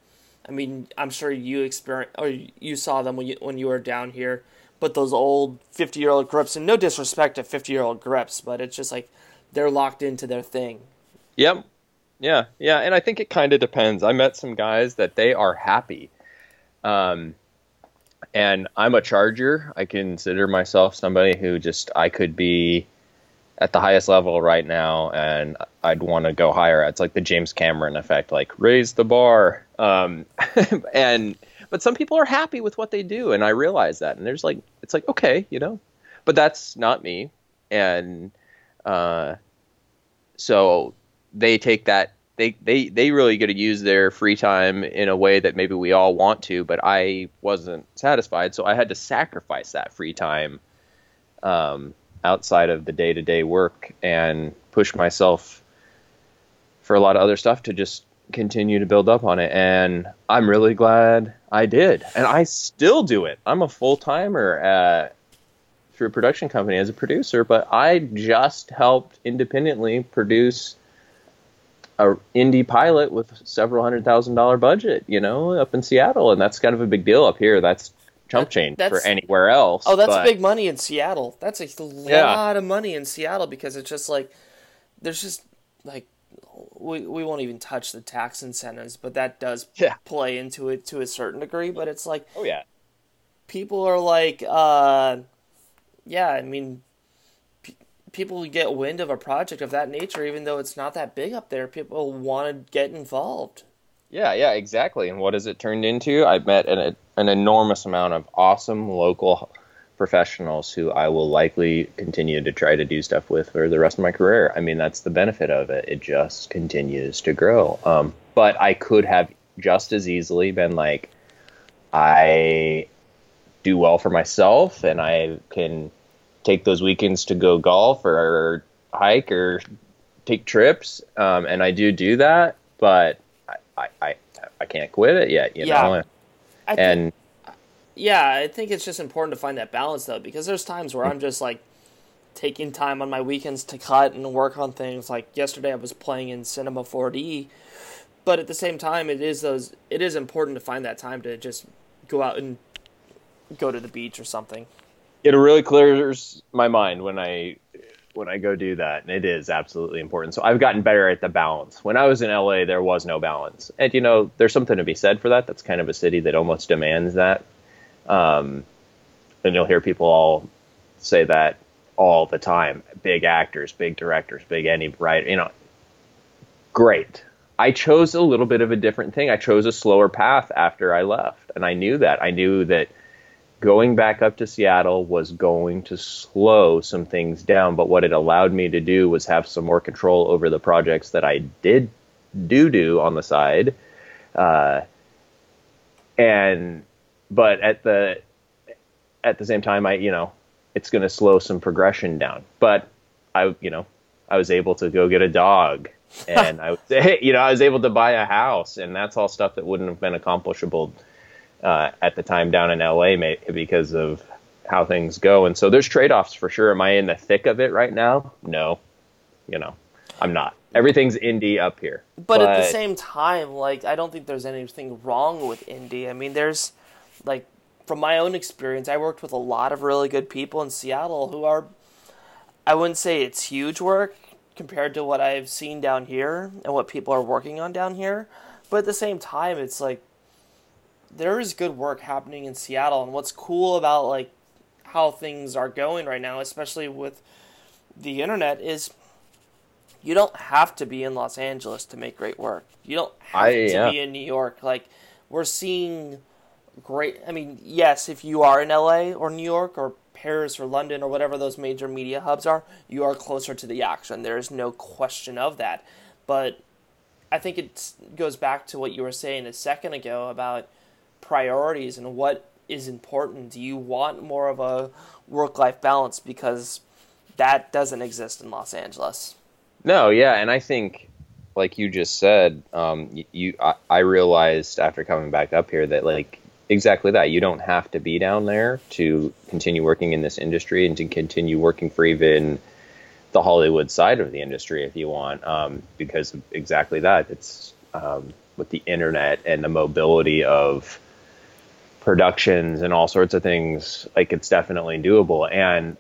I mean, I'm sure you experience or you saw them when you when you were down here. But those old 50 year old grips, and no disrespect to 50 year old grips, but it's just like they're locked into their thing. Yep. Yeah, yeah, and I think it kind of depends. I met some guys that they are happy. Um, and I'm a charger. I consider myself somebody who just I could be at the highest level right now, and I'd want to go higher. It's like the James Cameron effect, like raise the bar. Um, [LAUGHS] and but some people are happy with what they do, and I realize that. And there's like it's like okay, you know, but that's not me, and uh, so they take that they they they really get to use their free time in a way that maybe we all want to, but I wasn't satisfied, so I had to sacrifice that free time um, outside of the day to day work and push myself for a lot of other stuff to just continue to build up on it. And I'm really glad I did, and I still do it. I'm a full timer at through a production company as a producer, but I just helped independently produce a indie pilot with several hundred thousand dollar budget, you know, up in Seattle, and that's kind of a big deal up here. That's chump change that's- for anywhere else. Oh, that's but- big money in Seattle. That's a Yeah. lot of money in Seattle because it's just like there's just like we we won't even touch the tax incentives, but that does Yeah. play into it to a certain degree. But it's like Oh yeah, people are like, uh, yeah, I mean, people get wind of a project of that nature, even though it's not that big up there. People want to get involved. yeah, yeah, exactly. And what has it turned into? I've met an an enormous amount of awesome local professionals who I will likely continue to try to do stuff with for the rest of my career. I mean, that's the benefit of it. It just continues to grow. Um, but I could have just as easily been like, I do well for myself and I can take those weekends to go golf or hike or take trips. Um, and I do do that, but I, I, I, I can't quit it yet, you Yeah. know? I think, And yeah, I think it's just important to find that balance though, because there's times where I'm just like taking time on my weekends to cut and work on things. Like yesterday, I was playing in Cinema 4D, but at the same time, it is those. It is important to find that time to just go out and go to the beach or something. It really clears my mind when I when I go do that, and it is absolutely important. So I've gotten better at the balance. When I was in LA, there was no balance, and you know, there's something to be said for that. That's kind of a city that almost demands that. Um, and you'll hear people all say that all the time. Big actors, big directors, big any writer, you know. Great. I chose a little bit of a different thing. I chose a slower path after I left, and I knew that. I knew that going back up to Seattle was going to slow some things down, but what it allowed me to do was have some more control over the projects that I did do do on the side. Uh, and but at the at the same time I you know it's going to slow some progression down. But I you know I was able to go get a dog [LAUGHS] and I was [LAUGHS] you know I was able to buy a house and that's all stuff that wouldn't have been accomplishable uh, at the time down in LA because of how things go. And so there's trade offs for sure. Am I in the thick of it right now? No, you know, I'm not. Everything's indie up here. But, at the same time, like I don't think there's anything wrong with indie. I mean, there's like from my own experience, I worked with a lot of really good people in Seattle who are I wouldn't say it's huge work compared to what I've seen down here and what people are working on down here, but at the same time, it's like there is good work happening in Seattle and what's cool about like how things are going right now, especially with the internet is you don't have to be in Los Angeles to make great work. You don't have I- to yeah. be in New York. Like we're seeing great I mean, yes, if you are in LA or New York or Paris or London or whatever those major media hubs are, you are closer to the action. There is no question of that. but I think it goes back to what you were saying a second ago about priorities and what is important. Do you want more of a work life balance? Because that doesn't exist in Los Angeles. No, yeah, and I think, like you just said, um, you, I, I realized after coming back up here that like exactly that you don't have to be down there to continue working in this industry and to continue working for even the Hollywood side of the industry if you want, um, because exactly that. It's um, with the internet and the mobility of productions and all sorts of things. Like it's definitely doable. And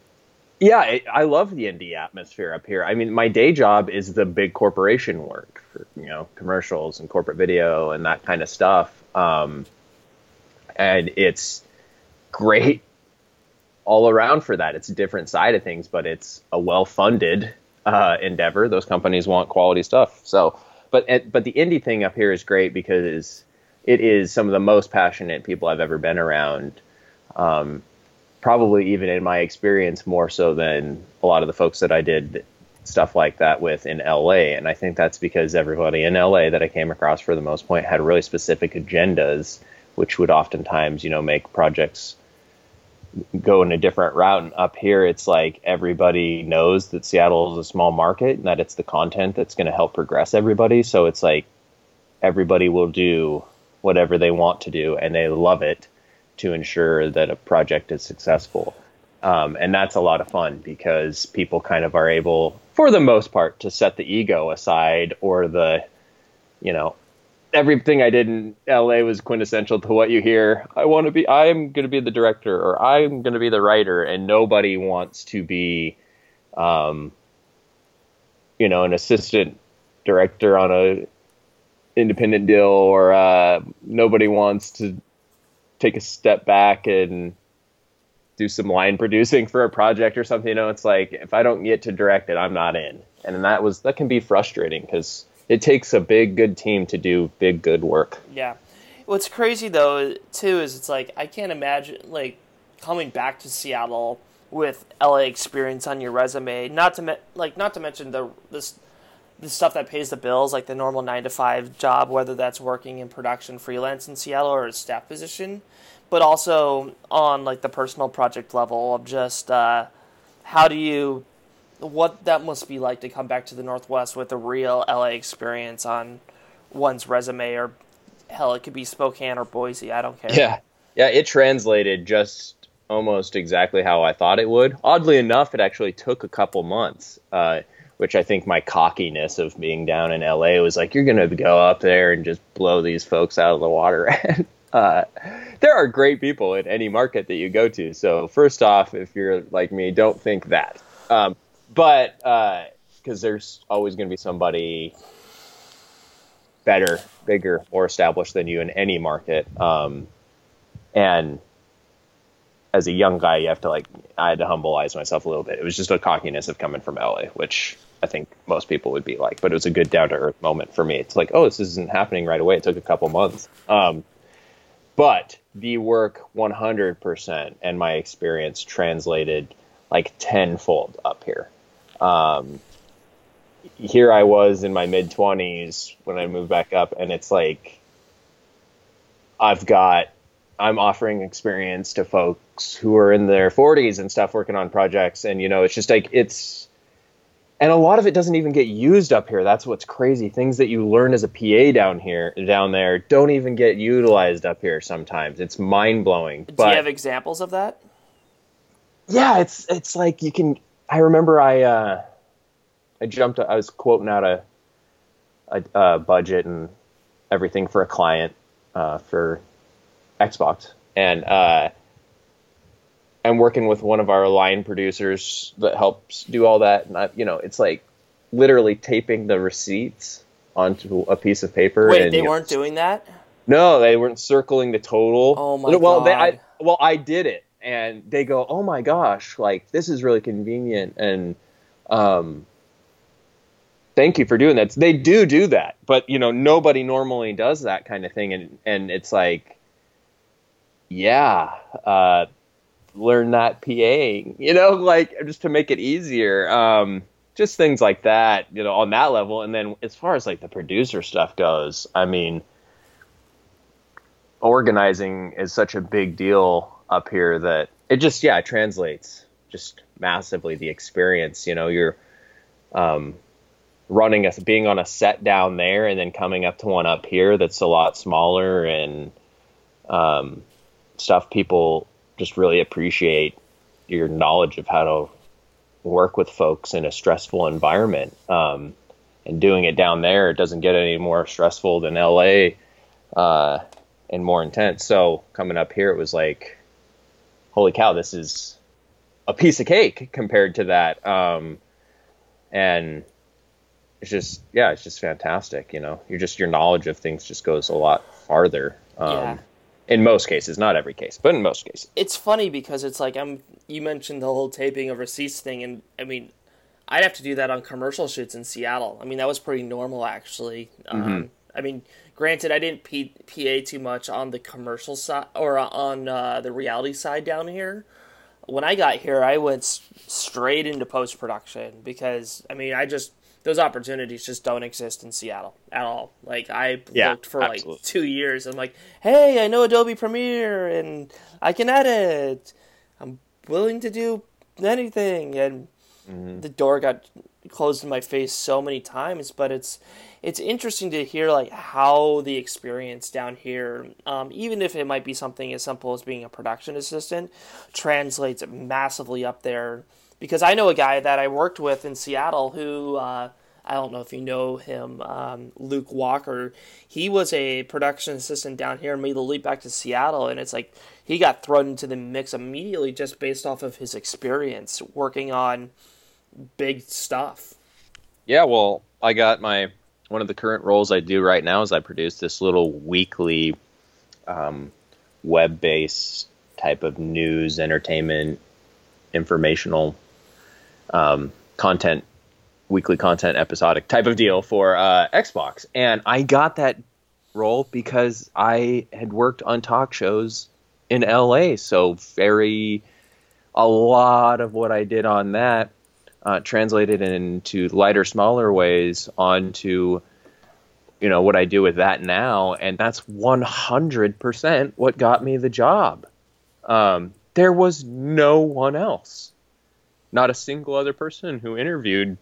yeah, it, I love the indie atmosphere up here. I mean, my day job is the big corporation work for you know commercials and corporate video and that kind of stuff. Um, and it's great all around for that. It's a different side of things, but it's a well-funded uh, endeavor. Those companies want quality stuff. So, but but the indie thing up here is great because it is some of the most passionate people I've ever been around. Um, probably even in my experience more so than a lot of the folks that I did stuff like that with in LA. And I think that's because everybody in LA that I came across for the most point had really specific agendas, which would oftentimes, you know, make projects go in a different route. And up here, it's like everybody knows that Seattle is a small market and that it's the content that's going to help progress everybody. So it's like everybody will do whatever they want to do and they love it to ensure that a project is successful. Um, and that's a lot of fun because people kind of are able, for the most part, to set the ego aside or the, you know, everything I did in LA was quintessential to what you hear. I want to be, I'm going to be the director or I'm going to be the writer, and nobody wants to be, um, you know, an assistant director on a independent deal or uh, nobody wants to take a step back and do some line producing for a project or something. You know, it's like if I don't get to direct it, I'm not in, and that was that can be frustrating because it takes a big good team to do big good work. Yeah, what's crazy though too is it's like I can't imagine like coming back to Seattle with LA experience on your resume. Not to me- like not to mention the this the stuff that pays the bills, like the normal nine to five job, whether that's working in production freelance in Seattle or a staff position, but also on like the personal project level of just uh, how do you, what that must be like to come back to the Northwest with a real LA experience on one's resume, or hell, it could be Spokane or Boise. I don't care. Yeah, yeah, it translated just almost exactly how I thought it would. Oddly enough, it actually took a couple months. Uh, which I think my cockiness of being down in LA was like, you're going to go up there and just blow these folks out of the water. [LAUGHS] and uh, there are great people in any market that you go to. So, first off, if you're like me, don't think that. Um, but because uh, there's always going to be somebody better, bigger, more established than you in any market. Um, and as a young guy, you have to like, I had to humbleize myself a little bit. It was just a cockiness of coming from LA, which I think most people would be like, but it was a good down to earth moment for me. It's like, oh, this isn't happening right away. It took a couple months. Um, but the work 100% and my experience translated like tenfold up here. Um, here I was in my mid 20s when I moved back up, and it's like I've got I'm offering experience to folks who are in their 40s and stuff working on projects, and you know, it's just like it's and a lot of it doesn't even get used up here. That's what's crazy. Things that you learn as a PA down here, down there, don't even get utilized up here. Sometimes it's mind blowing. Do you have examples of that? Yeah, it's it's like you can. I remember I uh, I jumped. I was quoting out a, a, a budget and everything for a client uh, for Xbox, and uh, I'm working with one of our line producers that helps do all that, and I, you know, it's like literally taping the receipts onto a piece of paper. Wait, and, they weren't know, doing that? No, they weren't circling the total. Oh my well, god! They, I, well, I did it, and they go, "Oh my gosh, like this is really convenient," and um, thank you for doing that. They do do that, but you know, nobody normally does that kind of thing, and and it's like, yeah. Uh, learn that paing, you know, like just to make it easier. Um, just things like that, you know, on that level. And then as far as like the producer stuff goes, I mean, organizing is such a big deal up here that it just yeah it translates just massively the experience. You know, you're um, running a being on a set down there and then coming up to one up here that's a lot smaller and um, stuff people just really appreciate your knowledge of how to work with folks in a stressful environment. Um, and doing it down there, it doesn't get any more stressful than LA uh, and more intense. So coming up here, it was like, holy cow, this is a piece of cake compared to that. Um, and it's just, yeah, it's just fantastic. You know, you're just, your knowledge of things just goes a lot farther. Um, Yeah. In most cases, not every case, but in most cases. it's funny because it's like I'm. You mentioned the whole taping of receipts thing, and I mean, I'd have to do that on commercial shoots in Seattle. I mean, that was pretty normal actually. Um, I mean, granted, I didn't P- PA too much on the commercial side or on uh, the reality side down here. When I got here, I went s- straight into post production because I mean, I just those opportunities just don't exist in Seattle at all. Like I Yeah, looked for like two years. I'm like, hey, I know Adobe Premiere and I can edit. I'm willing to do anything, and Mm-hmm. the door got closed in my face so many times. But it's it's interesting to hear like how the experience down here, um, even if it might be something as simple as being a production assistant, translates massively up there. Because I know a guy that I worked with in Seattle who. Uh, I don't know if you know him, um, Luke Walker. He was a production assistant down here and made the leap back to Seattle. And it's like he got thrown into the mix immediately just based off of his experience working on big stuff. Yeah, well, I got my one of the current roles I do right now is I produce this little weekly um, web-based type of news, entertainment, informational um, content, weekly content, episodic type of deal for uh, Xbox, and I got that role because I had worked on talk shows in LA, so very a lot of what I did on that uh, translated into lighter, smaller ways onto you know what I do with that now, and that's 100% what got me the job. Um, there was no one else, not a single other person who interviewed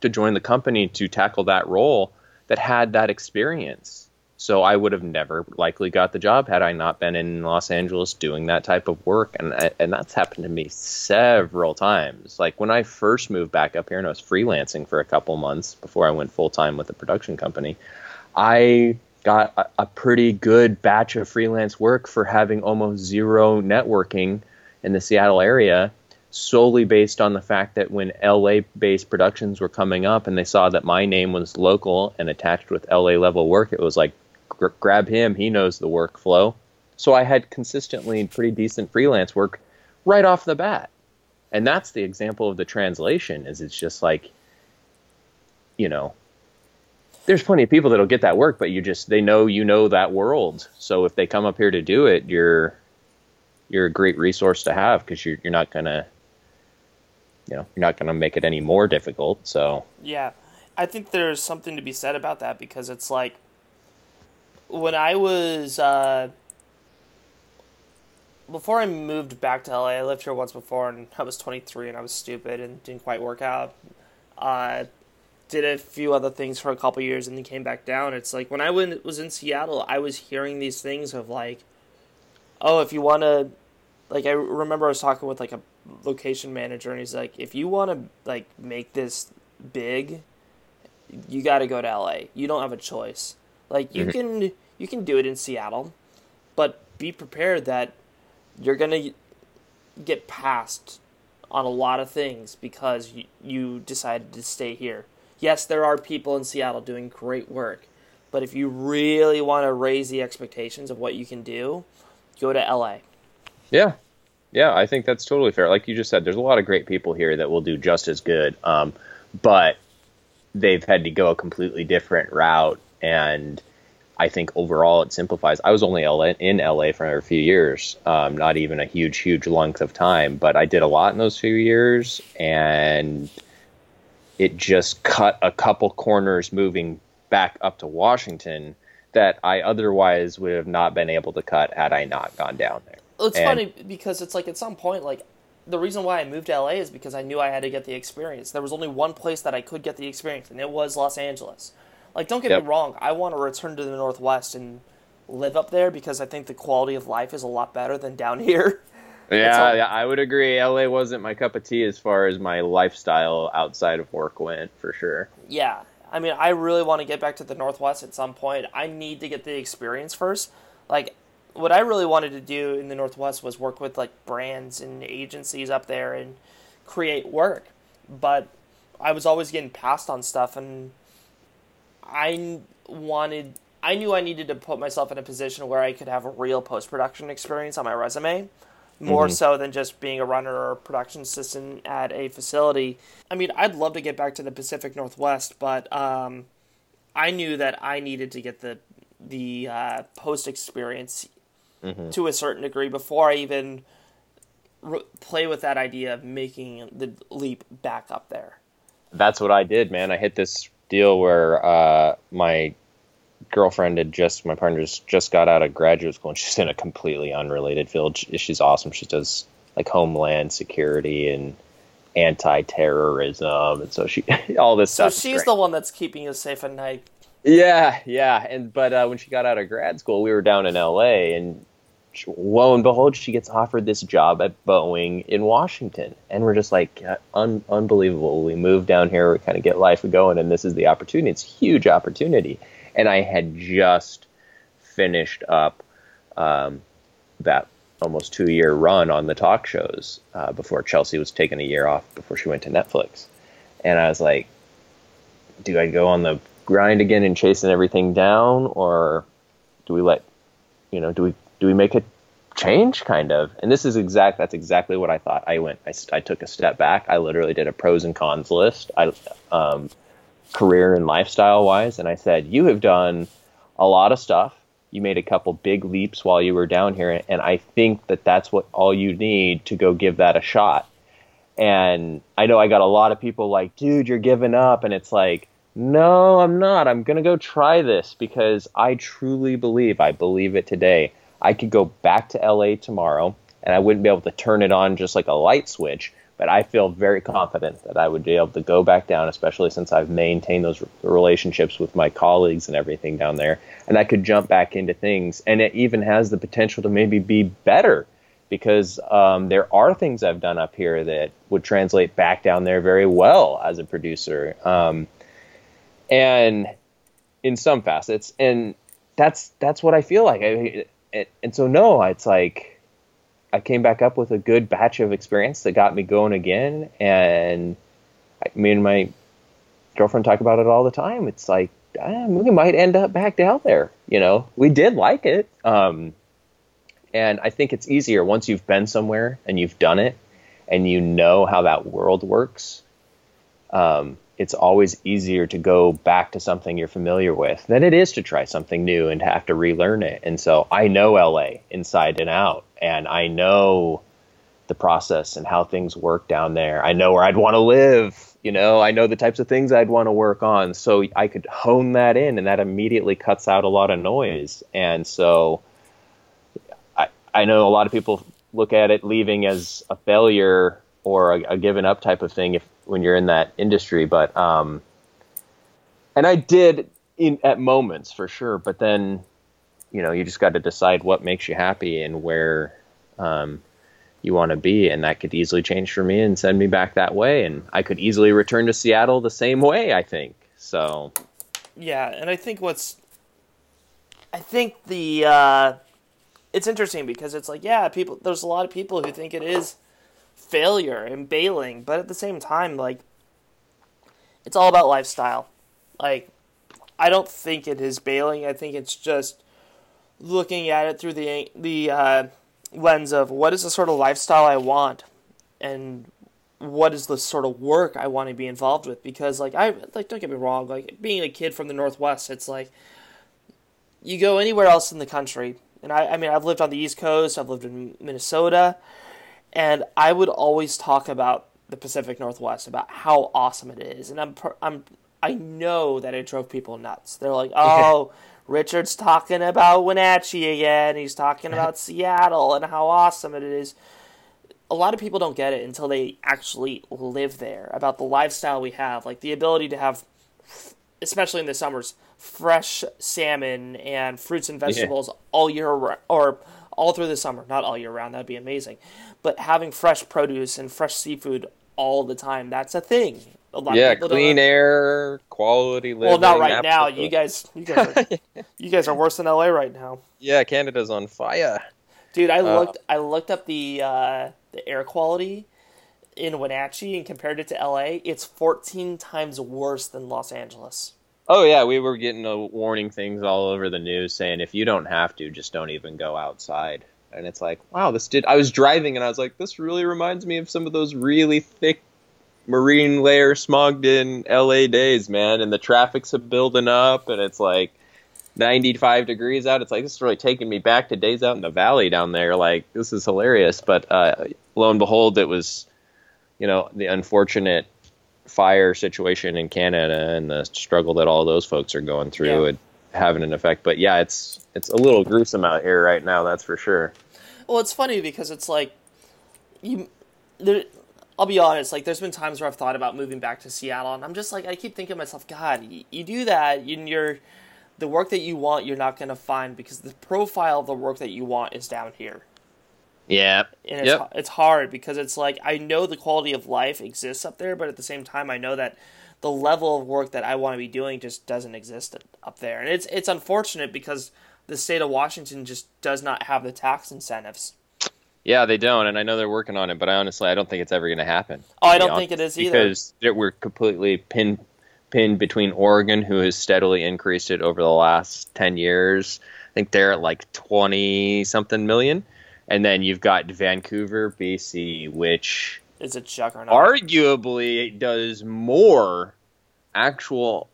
to join the company to tackle that role that had that experience. So I would have never likely got the job had I not been in Los Angeles doing that type of work, and and that's happened to me several times. Like when I first moved back up here and I was freelancing for a couple months before I went full time with a production company, I got a, a pretty good batch of freelance work for having almost zero networking in the Seattle area solely based on the fact that when LA based productions were coming up and they saw that my name was local and attached with LA level work, it was like, gr- grab him, he knows the workflow. So I had consistently pretty decent freelance work right off the bat. And that's the example of the translation is it's just like, you know, there's plenty of people that'll get that work, but you just they know you know that world. So if they come up here to do it, you're you're a great resource to have because you're you're not gonna you know you're not gonna make it any more difficult. So Yeah, I think there's something to be said about that because it's like when I was uh, before I moved back to LA. I lived here once before, and I was 23, and I was stupid and didn't quite work out. Uh, did a few other things for a couple years, and then came back down. It's like when I went, was in Seattle, I was hearing these things of like, oh, if you want to, like I remember I was talking with like a location manager, and he's like, if you want to like make this big, you got to go to LA. You don't have a choice. Like you mhm. can you can do it in Seattle, but be prepared that you're gonna get passed on a lot of things because you, you decided to stay here. Yes, there are people in Seattle doing great work, but if you really want to raise the expectations of what you can do, go to LA. yeah, yeah, I think that's totally fair. Like you just said, there's a lot of great people here that will do just as good, um, but they've had to go a completely different route and I think overall it simplifies. I was only LA, in LA for a few years, um, not even a huge, huge length of time, but I did a lot in those few years, and it just cut a couple corners moving back up to Washington that I otherwise would have not been able to cut had I not gone down there. It's and, funny because it's like at some point, like the reason why I moved to LA is because I knew I had to get the experience. There was only one place that I could get the experience, and it was Los Angeles. Like, don't get yep. me wrong, I want to return to the Northwest and live up there because I think the quality of life is a lot better than down [LAUGHS] here. Yeah, yeah, I would agree. LA wasn't my cup of tea as far as my lifestyle outside of work went, for sure. Yeah, I mean, I really want to get back to the Northwest at some point. I need to get the experience first. Like, what I really wanted to do in the Northwest was work with like brands and agencies up there and create work. But I was always getting passed on stuff, and I wanted, I knew I needed to put myself in a position where I could have a real post production experience on my resume more mm-hmm. so than just being a runner or a production assistant at a facility. I mean, I'd love to get back to the Pacific Northwest, but um, I knew that I needed to get the the uh, post experience mm-hmm. to a certain degree before I even re- play with that idea of making the leap back up there. That's what I did, man. I hit this deal where uh, my girlfriend had just my partner just, just got out of graduate school and she's in a completely unrelated field. She's awesome. She does like homeland security and anti-terrorism and so she [LAUGHS] all this so stuff. So she's the one that's keeping you safe at night. Yeah, yeah. And but uh, when she got out of grad school, we were down in L.A. and lo and behold, she gets offered this job at Boeing in Washington, and we're just like, un- unbelievable. We move down here, we kind of get life going, and this is the opportunity. It's a huge opportunity and I had just finished up um, that almost two year run on the talk shows uh, before Chelsea was taking a year off before she went to Netflix, and I was like, do I go on the grind again and chasing everything down, or do we let you know do we do we make a change kind of and this is exact that's exactly what i thought i went i, I took a step back i literally did a pros and cons list i um, career and lifestyle wise. And I said, You have done a lot of stuff. You made a couple big leaps while you were down here. And I think that that's what all you need to go give that a shot. And I know I got a lot of people like, Dude, you're giving up. And it's like, no, I'm not. I'm to go try this because I truly believe, I believe it today. I could go back to LA tomorrow and I wouldn't be able to turn it on just like a light switch, but I feel very confident that I would be able to go back down, especially since I've maintained those relationships with my colleagues and everything down there. And I could jump back into things. And it even has the potential to maybe be better because um, there are things I've done up here that would translate back down there very well as a producer. Um, and in some facets, and that's that's what I feel like. I, and so no, it's like I came back up with a good batch of experience that got me going again. And I, me and my girlfriend talk about it all the time. It's like, ah, we might end up back down there. You know, we did like it. Um, and I think it's easier once you've been somewhere and you've done it and you know how that world works. Um, it's always easier to go back to something you're familiar with than it is to try something new and have to relearn it. And so I know LA inside and out, and I know the process and how things work down there. I know where I'd want to live. You know, I know the types of things I'd want to work on. So I could hone that in, and that immediately cuts out a lot of noise. And so I, I know a lot of people look at it leaving as a failure or a, a given up type of thing if when you're in that industry. But um, and I did in at moments for sure, but then you know you just got to decide what makes you happy and where um, you want to be, and that could easily change for me and send me back that way, and I could easily return to Seattle the same way. I think so. Yeah, and I think what's I think the uh, it's interesting because it's like yeah, people. There's a lot of people who think it is failure and bailing, but at the same time, like, it's all about lifestyle. Like, I don't think it is bailing. I think it's just looking at it through the the uh, lens of what is the sort of lifestyle I want, and what is the sort of work I want to be involved with. Because, like, I like don't get me wrong, like being a kid from the Northwest, it's like you go anywhere else in the country, and I, I mean, I've lived on the East Coast, I've lived in Minnesota, and I would always talk about the Pacific Northwest about how awesome it is, and I'm I'm I know that it drove people nuts. They're like, [LAUGHS] "Oh, Richard's talking about Wenatchee again. He's talking about [LAUGHS] Seattle and how awesome it is." A lot of people don't get it until they actually live there. About the lifestyle we have, like the ability to have, especially in the summers, fresh salmon and fruits and vegetables yeah. all year or all through the summer. Not all year round. That'd be amazing. But having fresh produce and fresh seafood all the time, that's a thing. A lot yeah, clean air, quality living. Well, not right now. You guys, you guys, are, [LAUGHS] you guys are worse than LA right now. Yeah, Canada's on fire. Dude, I uh, looked. I looked up the uh, the air quality in Wenatchee and compared it to LA. It's 14 times worse than Los Angeles. Oh yeah, we were getting a warning things all over the news saying if you don't have to, just don't even go outside. And it's like, wow, this did. I was driving and I was like, this really reminds me of some of those really thick marine layer smogged in LA days, man. And the traffic's building up, and it's like 95 degrees out. It's like this is really taking me back to days out in the valley down there. Like this is hilarious. But uh, lo and behold, it was, you know, the unfortunate fire situation in Canada and the struggle that all those folks are going through yeah. and having an effect. But yeah, it's it's a little gruesome out here right now. That's for sure. Well, it's funny because it's like you. There, I'll be honest. Like, there's been times where I've thought about moving back to Seattle, and I'm just like, I keep thinking to myself, God, you, you do that, and you're the work that you want, you're not going to find because the profile of the work that you want is down here. Yeah. And it's, yep. it's hard because it's like I know the quality of life exists up there, but at the same time, I know that the level of work that I want to be doing just doesn't exist up there, and it's it's unfortunate because the state of Washington just does not have the tax incentives. Yeah, they don't, and I know they're working on it, but I honestly I don't think it's ever going to happen. Oh, I don't think it is either because we're completely pinned pinned between Oregon, who has steadily increased it over the last ten years. I think they're at like twenty something million and then you've got Vancouver, BC, which is a juggernaut. Arguably it does more actual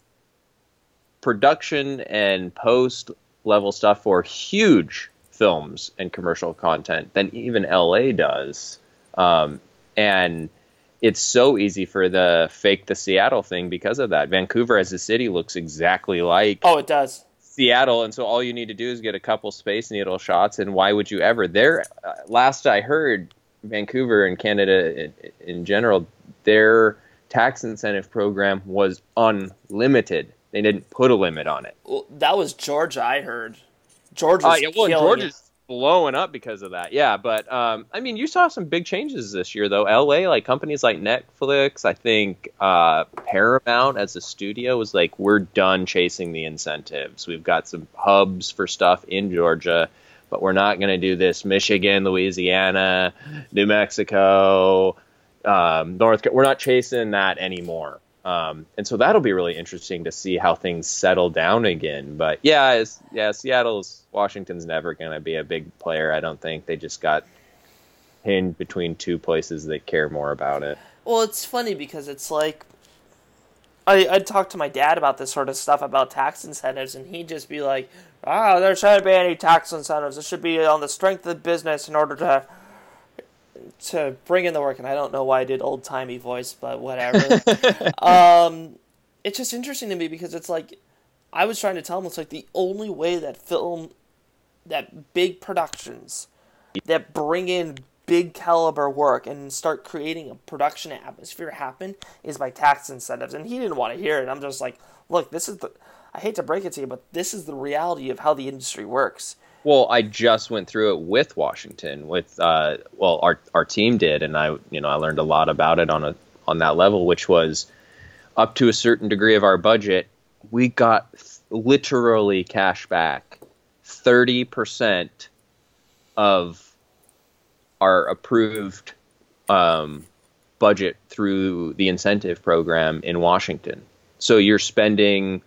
production and post level stuff for huge films and commercial content than even LA does. Um, and it's so easy for the fake the Seattle thing because of that. Vancouver as a city looks exactly like Oh, it does. Seattle, and so all you need to do is get a couple Space Needle shots. And why would you ever? There, uh, last I heard, Vancouver and Canada in, in, general, their tax incentive program was unlimited. They didn't put a limit on it. Well, that was Georgia. I heard. Georgia's uh, yeah, well, Georgia's blowing up because of that. Yeah, but um, I mean, you saw some big changes this year, though. LA, like companies like Netflix, I think uh, Paramount as a studio was like, we're done chasing the incentives. We've got some hubs for stuff in Georgia, but we're not going to do this Michigan, Louisiana, New Mexico, um, North. We're not chasing that anymore. Um, and so that'll be really interesting to see how things settle down again. But yeah, yeah, Seattle's Washington's never going to be a big player. I don't think they just got pinned between two places that care more about it. Well, it's funny because it's like I I'd talk to my dad about this sort of stuff about tax incentives, and he'd just be like, "Ah, there shouldn't be any tax incentives. It should be on the strength of the business in order to." to bring in the work, and I don't know why I did old timey voice, but whatever. [LAUGHS] um, it's just interesting to me because it's like I was trying to tell him it's like the only way that film, that big productions, that bring in big caliber work and start creating a production atmosphere happen is by tax incentives. And he didn't want to hear it. I'm just like, look, this is the. I hate to break it to you, but this is the reality of how the industry works. Well, I just went through it with Washington. With uh, well, our our team did, and I you know I learned a lot about it on a on that level, which was up to a certain degree of our budget, we got literally cash back thirty percent of our approved um, budget through the incentive program in Washington. So you're spending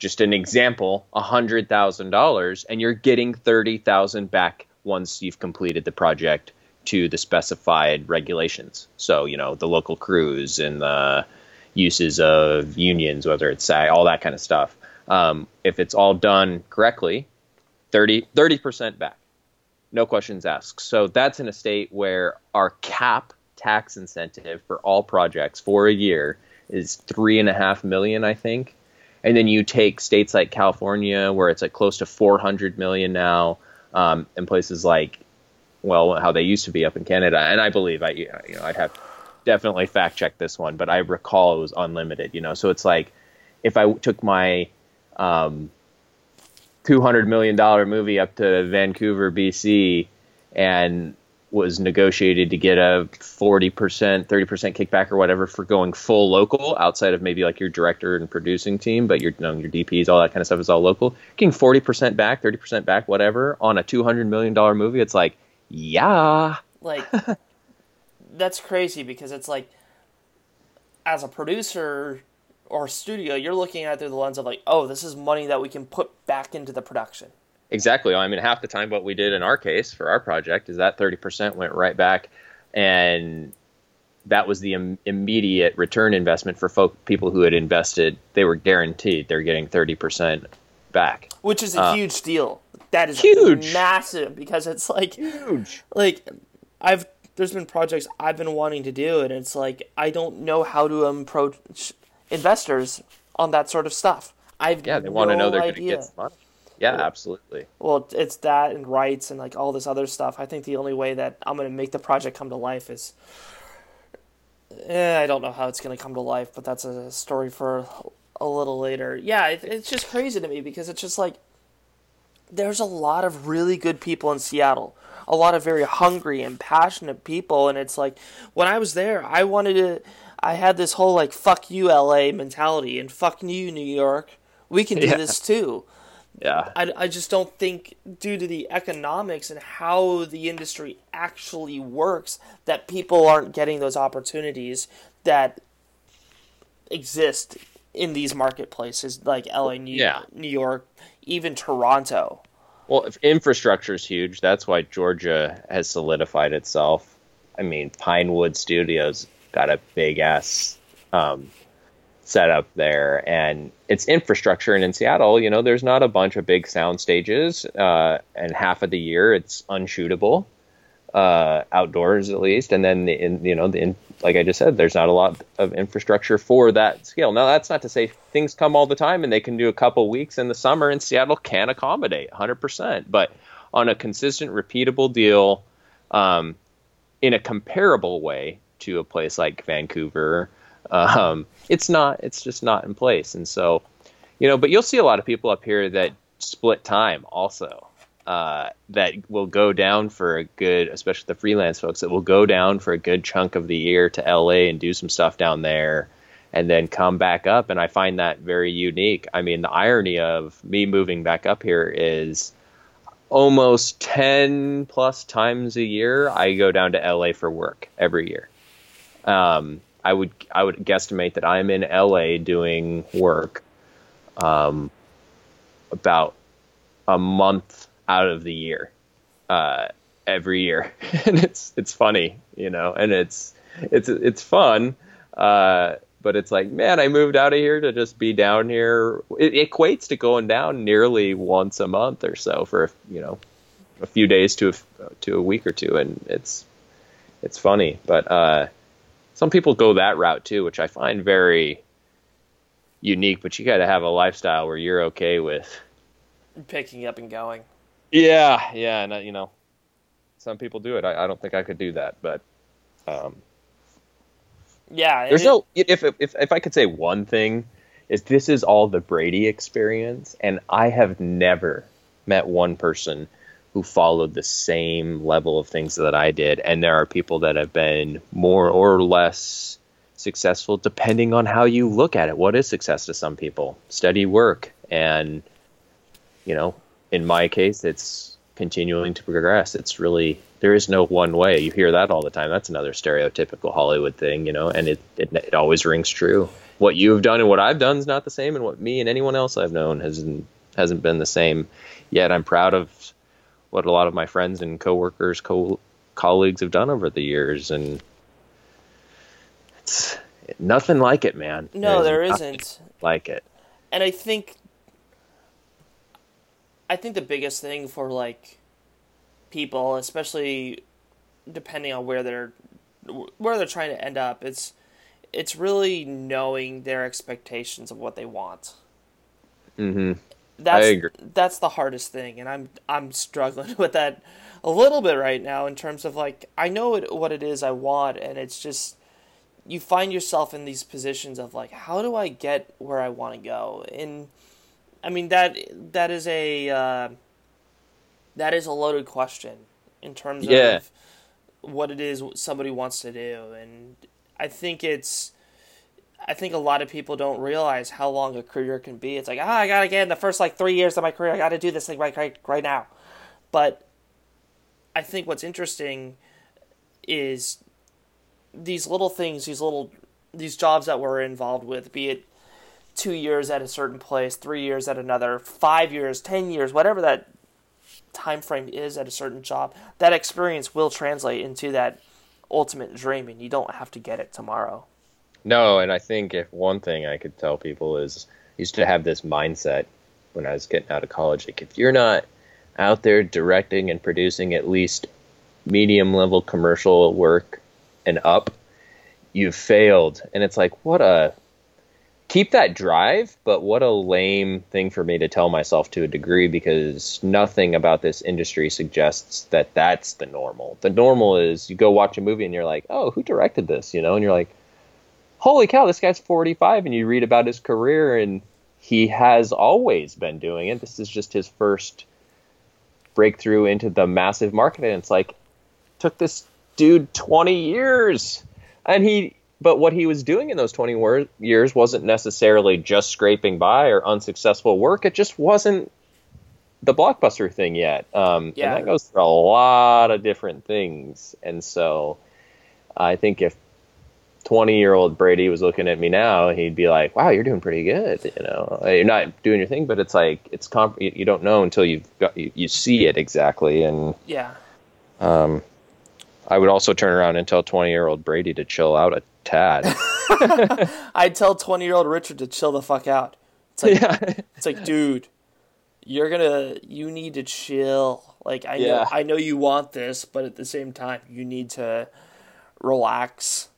just an example, $100,000 and you're getting 30,000 back once you've completed the project to the specified regulations. So, you know, the local crews and the uses of unions, whether it's all that kind of stuff. Um, if it's all done correctly, 30, 30% back. No questions asked. So that's in a state where our cap tax incentive for all projects for a year is three and a half million, I think. And then you take states like California, where it's like close to 400 million now, um, and places like, well, how they used to be up in Canada. And I believe I, you know, I'd have definitely fact check this one, but I recall it was unlimited. You know, so it's like if I took my um, 200 million dollar movie up to Vancouver, BC, and was negotiated to get a 40%, 30% kickback or whatever for going full local outside of maybe like your director and producing team, but your, you know, your DPs, all that kind of stuff is all local. Getting 40% back, 30% back, whatever on a $200 million movie, it's like, yeah. Like, [LAUGHS] that's crazy because it's like, as a producer or studio, you're looking at it through the lens of like, oh, this is money that we can put back into the production. Exactly. I mean, half the time, what we did in our case for our project is that 30% went right back, and that was the Im- immediate return investment for folk people who had invested. They were guaranteed they're getting 30% back, which is a uh, huge deal. That is huge, massive because it's like huge. Like I've there's been projects I've been wanting to do, and it's like I don't know how to approach investors on that sort of stuff. I've yeah, they no want to know they're going to get money. Yeah, absolutely. Well, it's that and rights and like all this other stuff. I think the only way that I'm going to make the project come to life is. Eh, I don't know how it's going to come to life, but that's a story for a little later. Yeah, it, it's just crazy to me because it's just like there's a lot of really good people in Seattle, a lot of very hungry and passionate people, and it's like when I was there, I wanted to. I had this whole like "fuck you, LA" mentality, and "fuck you, New York." We can do [LAUGHS] yeah. this too. Yeah. I, I just don't think, due to the economics and how the industry actually works, that people aren't getting those opportunities that exist in these marketplaces like LA, New, yeah. New York, even Toronto. Well, if infrastructure is huge, that's why Georgia has solidified itself. I mean, Pinewood Studios got a big ass um, set up there. And it's infrastructure. And in seattle you know there's not a bunch of big sound stages uh, and half of the year it's unshootable uh, outdoors at least. And then in you know the in, like i just said there's not a lot of infrastructure for that scale. Now that's not to say things come all the time and they can do a couple weeks in the summer and seattle can accommodate 100% but on a consistent repeatable deal um, in a comparable way to a place like vancouver um, it's not. It's just not in place. And so, you know, but you'll see a lot of people up here that split time also. Uh, that will go down for a good, especially the freelance folks, that will go down for a good chunk of the year to LA and do some stuff down there and then come back up. And I find that very unique. I mean, the irony of me moving back up here is almost 10 plus times a year, I go down to LA for work every year. Um, I would I would guesstimate that I'm in LA doing work um, about a month out of the year uh, every year, [LAUGHS] and it's it's funny, you know, and it's it's it's fun. Uh, but it's like, man, I moved out of here to just be down here. It equates to going down nearly once a month or so for you know a few days to a, to a week or two, and it's it's funny. But uh, some people go that route too, which I find very unique. But you got to have a lifestyle where you're okay with picking up and going. Yeah, yeah, and uh, you know, some people do it. I, I, don't think I could do that, but um, yeah, there's it, no. If, if if I could say one thing, is this is all the Brady experience, and I have never met one person who followed the same level of things that I did. And there are people that have been more or less successful depending on how you look at it. What is success to some people? Steady work. And, you know, in my case, it's continuing to progress. It's really, there is no one way. You hear that all the time. That's another stereotypical Hollywood thing, you know, and it, it, it always rings true. What you've done and what I've done is not the same, and what me and anyone else I've known hasn't hasn't been the same. Yet I'm proud of what a lot of my friends and coworkers, co- colleagues have done over the years, and it's nothing like it, man. No, There's there isn't like it. And I think, I think the biggest thing for like people, especially depending on where they're where they're trying to end up. It's it's really knowing their expectations of what they want. Mm-hmm. That's that's the hardest thing, and I'm I'm struggling [LAUGHS] with that a little bit right now in terms of like I know it, what it is I want, and it's just you find yourself in these positions of like how do I get where I want to go, and I mean that that is a uh, that is a loaded question in terms Yeah. of what it is somebody wants to do, and I think it's. I think a lot of people don't realize how long a career can be. It's like, ah, I gotta get in the first like three years of my career. I gotta do this thing right, right, right now. But I think what's interesting is these little things, these little these jobs that we're involved with, be it two years at a certain place, three years at another, five years, ten years, whatever that time frame is at a certain job, that experience will translate into that ultimate dream, and you don't have to get it tomorrow. No, and I think if one thing I could tell people is I used to have this mindset when I was getting out of college. Like if you're not out there directing and producing at least medium level commercial work and up, you've failed. And it's like, what a keep that drive, but what a lame thing for me to tell myself to a degree because nothing about this industry suggests that that's the normal. The normal is you go watch a movie and you're like, oh, who directed this? You know, and you're like, holy cow, this guy's 45, and you read about his career, and he has always been doing it. This is just his first breakthrough into the massive market, and it's like, took this dude 20 years, and he. But what he was doing in those 20 wor- years wasn't necessarily just scraping by or unsuccessful work. It just wasn't the blockbuster thing yet. Um, Yeah. And that goes for a lot of different things. And so I think if 20 year old Brady was looking at me now, he'd be like, wow, you're doing pretty good. You know, you're not doing your thing, but it's like, it's comp- you don't know until you've got, you, you see it exactly. And Yeah. um, I would also turn around and tell 20 year old Brady to chill out a tad. [LAUGHS] I'd tell twenty year old Richard to chill the fuck out. It's like yeah. it's like, dude, you're gonna you need to chill. Like I know I know you want this, but at the same time you need to relax.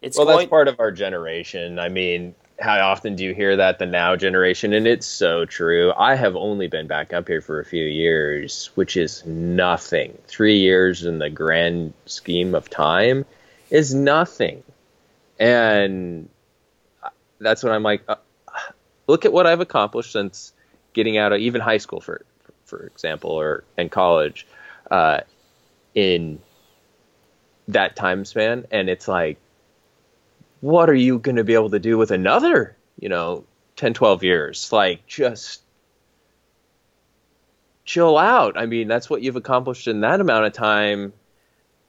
It's Well, going that's part of our generation. I mean, how often do you hear that the now generation? And it's so true. I have only been back up here for a few years, which is nothing. Three years in the grand scheme of time is nothing. And that's when I'm like, uh, look at what I've accomplished since getting out of even high school, for for example, or in college, uh, in that time span. And it's like, what are you going to be able to do with another, you know, 10, 12 years? Like, just chill out. I mean, that's what you've accomplished in that amount of time.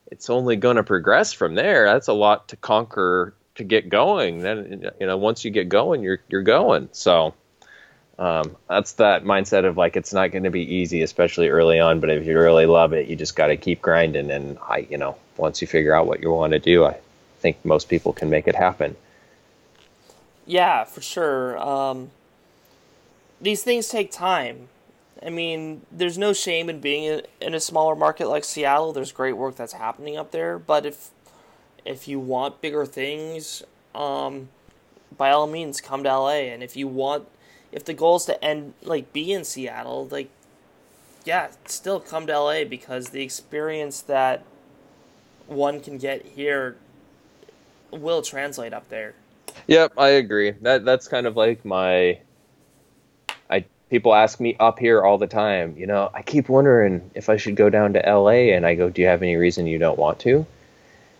It's only going to progress from there. That's a lot to conquer to get going. Then, you know, once you get going, you're you're going. So, um, that's that mindset of like it's not going to be easy, especially early on. But if you really love it, you just got to keep grinding. And I, you know, once you figure out what you want to do, I think most people can make it happen. Yeah, for sure. Um, these things take time. I mean, there's no shame in being in- a smaller market like Seattle. There's great work that's happening up there, but if if you want bigger things, um, by all means, come to LA. And if you want, if the goal is to end like be in Seattle, like yeah, still come to LA because the experience that one can get here will translate up there. Yep, I agree. That that's kind of like my I people ask me up here all the time, you know, I keep wondering if I should go down to LA and I go, "Do you have any reason you don't want to?"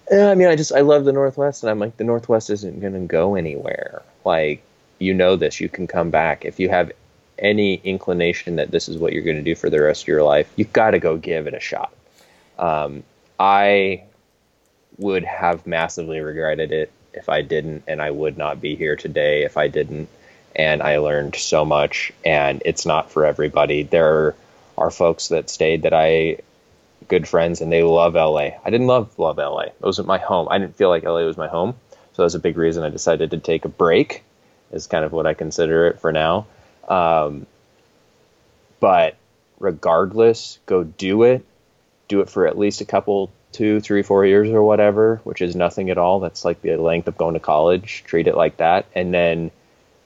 "Eh, I mean, I just I love the Northwest and I'm like the Northwest isn't going to go anywhere. Like you know this, you can come back if you have any inclination that this is what you're going to do for the rest of your life. You've got to go give it a shot. Um, I would have massively regretted it if I didn't, and I would not be here today if I didn't. And I learned so much, and it's not for everybody. There are folks that stayed that I good friends, and they love LA. I didn't love love LA. It wasn't my home. I didn't feel like LA was my home, so that was a big reason I decided to take a break. Is kind of what I consider it for now. Um, but regardless, go do it. Do it for at least a couple two, three, four years or whatever, which is nothing at all. That's like the length of going to college. Treat it like that, and then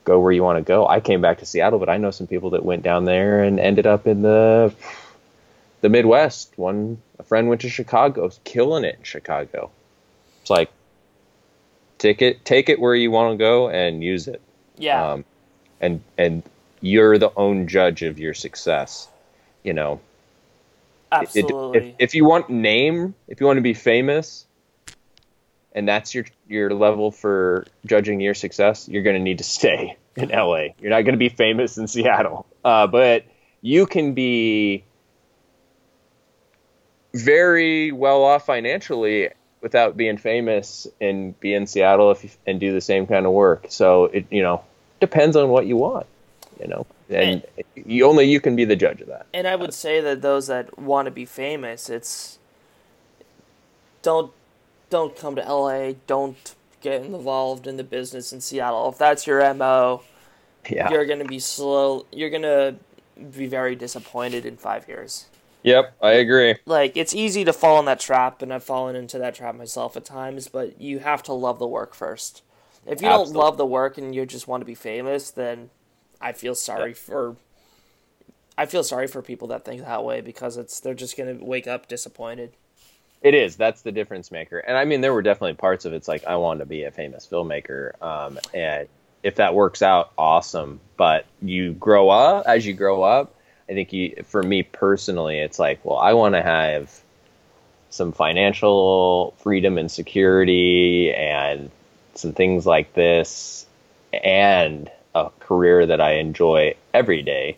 go where you want to go. I came back to Seattle, but I know some people that went down there and ended up in the the Midwest. One a friend went to Chicago, killing it in Chicago. It's like take it take it where you want to go and use it. Yeah. Um, and and you're the own judge of your success. You know, it- Absolutely. if, if you want name, if you want to be famous, and that's your your level for judging your success, you're going to need to stay [LAUGHS] in LA. You're not going to be famous in Seattle, uh, but you can be very well off financially without being famous and be in Seattle if you, and do the same kind of work. So it you know depends on what you want, you know, and you only you can be the judge of that. and I would say that those that want to be famous, it's don't don't come to LA, don't get involved in the business in Seattle. If that's your MO, Yeah. you're going to be slow, you're to be very disappointed in 5 years. Yep, I agree. Like it's easy to fall in that trap and I've fallen into that trap myself at times, but you have to love the work first. If you Absolutely. don't love the work and you just want to be famous, then I feel sorry for I feel sorry for people that think that way because it's they're just going to wake up disappointed. It is. That's the difference maker. And I mean, there were definitely parts of it's like I wanted to be a famous filmmaker, um, and if that works out, awesome. But you grow up as you grow up. I think you, for me personally, it's like, well, I want to have some financial freedom and security, and some things like this, and a career that I enjoy every day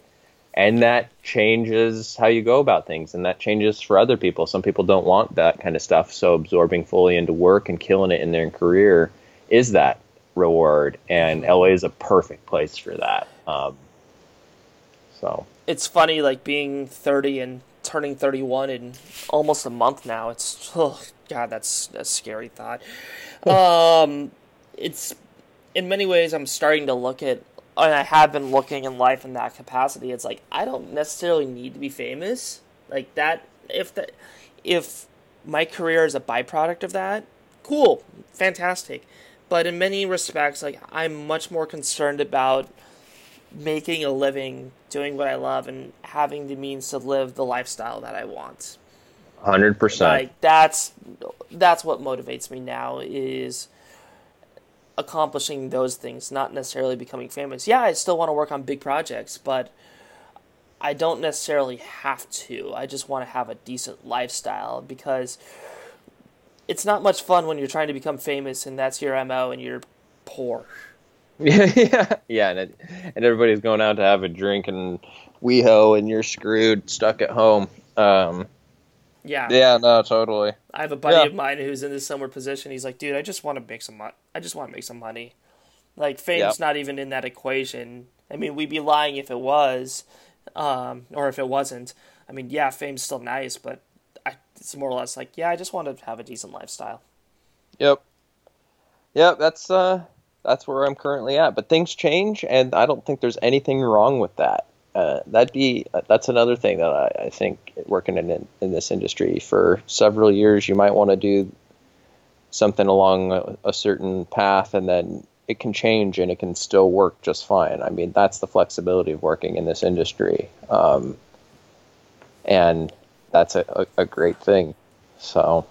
and that changes how you go about things and that changes for other people some people don't want that kind of stuff so absorbing fully into work and killing it in their career is that reward and la is a perfect place for that um, so It's funny like being 30 and turning 31 in almost a month now. It's oh god, that's a scary thought. [LAUGHS] um it's in many ways I'm starting to look at and I have been looking in life in that capacity. It's like I don't necessarily need to be famous. Like that if that if my career is a byproduct of that, cool, fantastic. But in many respects, like I'm much more concerned about making a living, doing what I love, and having the means to live the lifestyle that I want. 100% Like that's that's what motivates me now is accomplishing those things, not necessarily becoming famous. Yeah, I still want to work on big projects, but I don't necessarily have to. I just want to have a decent lifestyle because it's not much fun when you're trying to become famous and that's your MO and you're poor. yeah [LAUGHS] yeah yeah and, it, and everybody's going out to have a drink and weho and you're screwed stuck at home um, Yeah. yeah no totally I have a buddy Yeah. of mine who's in this similar position. He's like, dude, I just want to make some money. I just want to make some money. Like, fame's Yep. not even in that equation. I mean, we'd be lying if it was, um, or if it wasn't. I mean, yeah, fame's still nice, but I, it's more or less like, yeah, I just want to have a decent lifestyle. Yep. Yep, that's uh that's where I'm currently at. But things change and I don't think there's anything wrong with that. Uh, that'd be that's another thing that I, I think working in in this industry for several years you might want to do something along a, a certain path and then it can change and it can still work just fine. I mean that's the flexibility of working in this industry, um, and that's a, a, a great thing. So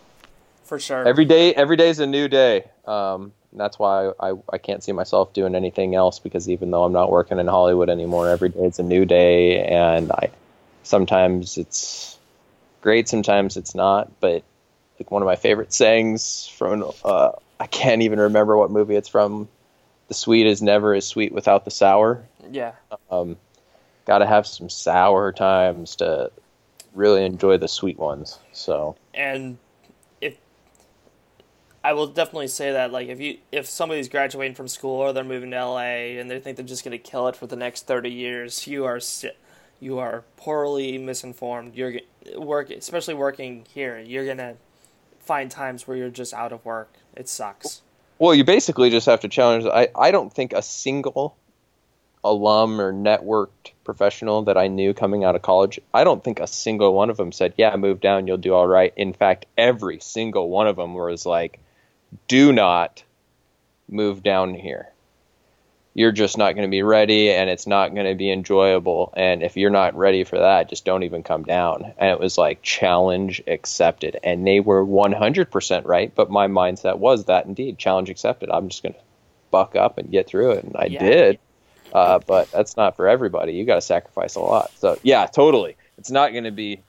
For sure. every day every day is a new day um, and that's why I, I can't see myself doing anything else because even though i'm not working in hollywood anymore every day is a new day and i sometimes it's great sometimes it's not but like one of my favorite sayings from uh, i can't even remember what movie it's from the sweet is never as sweet without the sour yeah. um, got to have some sour times to really enjoy the sweet ones so and I will definitely say that like if you if somebody's graduating from school or they're moving to LA and they think they're just going to kill it for the next 30 years you are you are poorly misinformed you're work especially working here you're going to find times where you're just out of work it sucks Well, you basically just have to challenge. I, I don't think a single alum or networked professional that I knew coming out of college, I don't think a single one of them said, "Yeah, move down, you'll do all right." In fact, every single one of them was like, "Do not move down here. You're just not going to be ready, and it's not going to be enjoyable. And if you're not ready for that, just don't even come down." And it was like challenge accepted, and they were 100% right. But my mindset was that indeed challenge accepted. I'm just going to buck up and get through it, and I Yeah. did. Uh, but that's not for everybody. You got to sacrifice a lot. So yeah, totally. It's not going to be.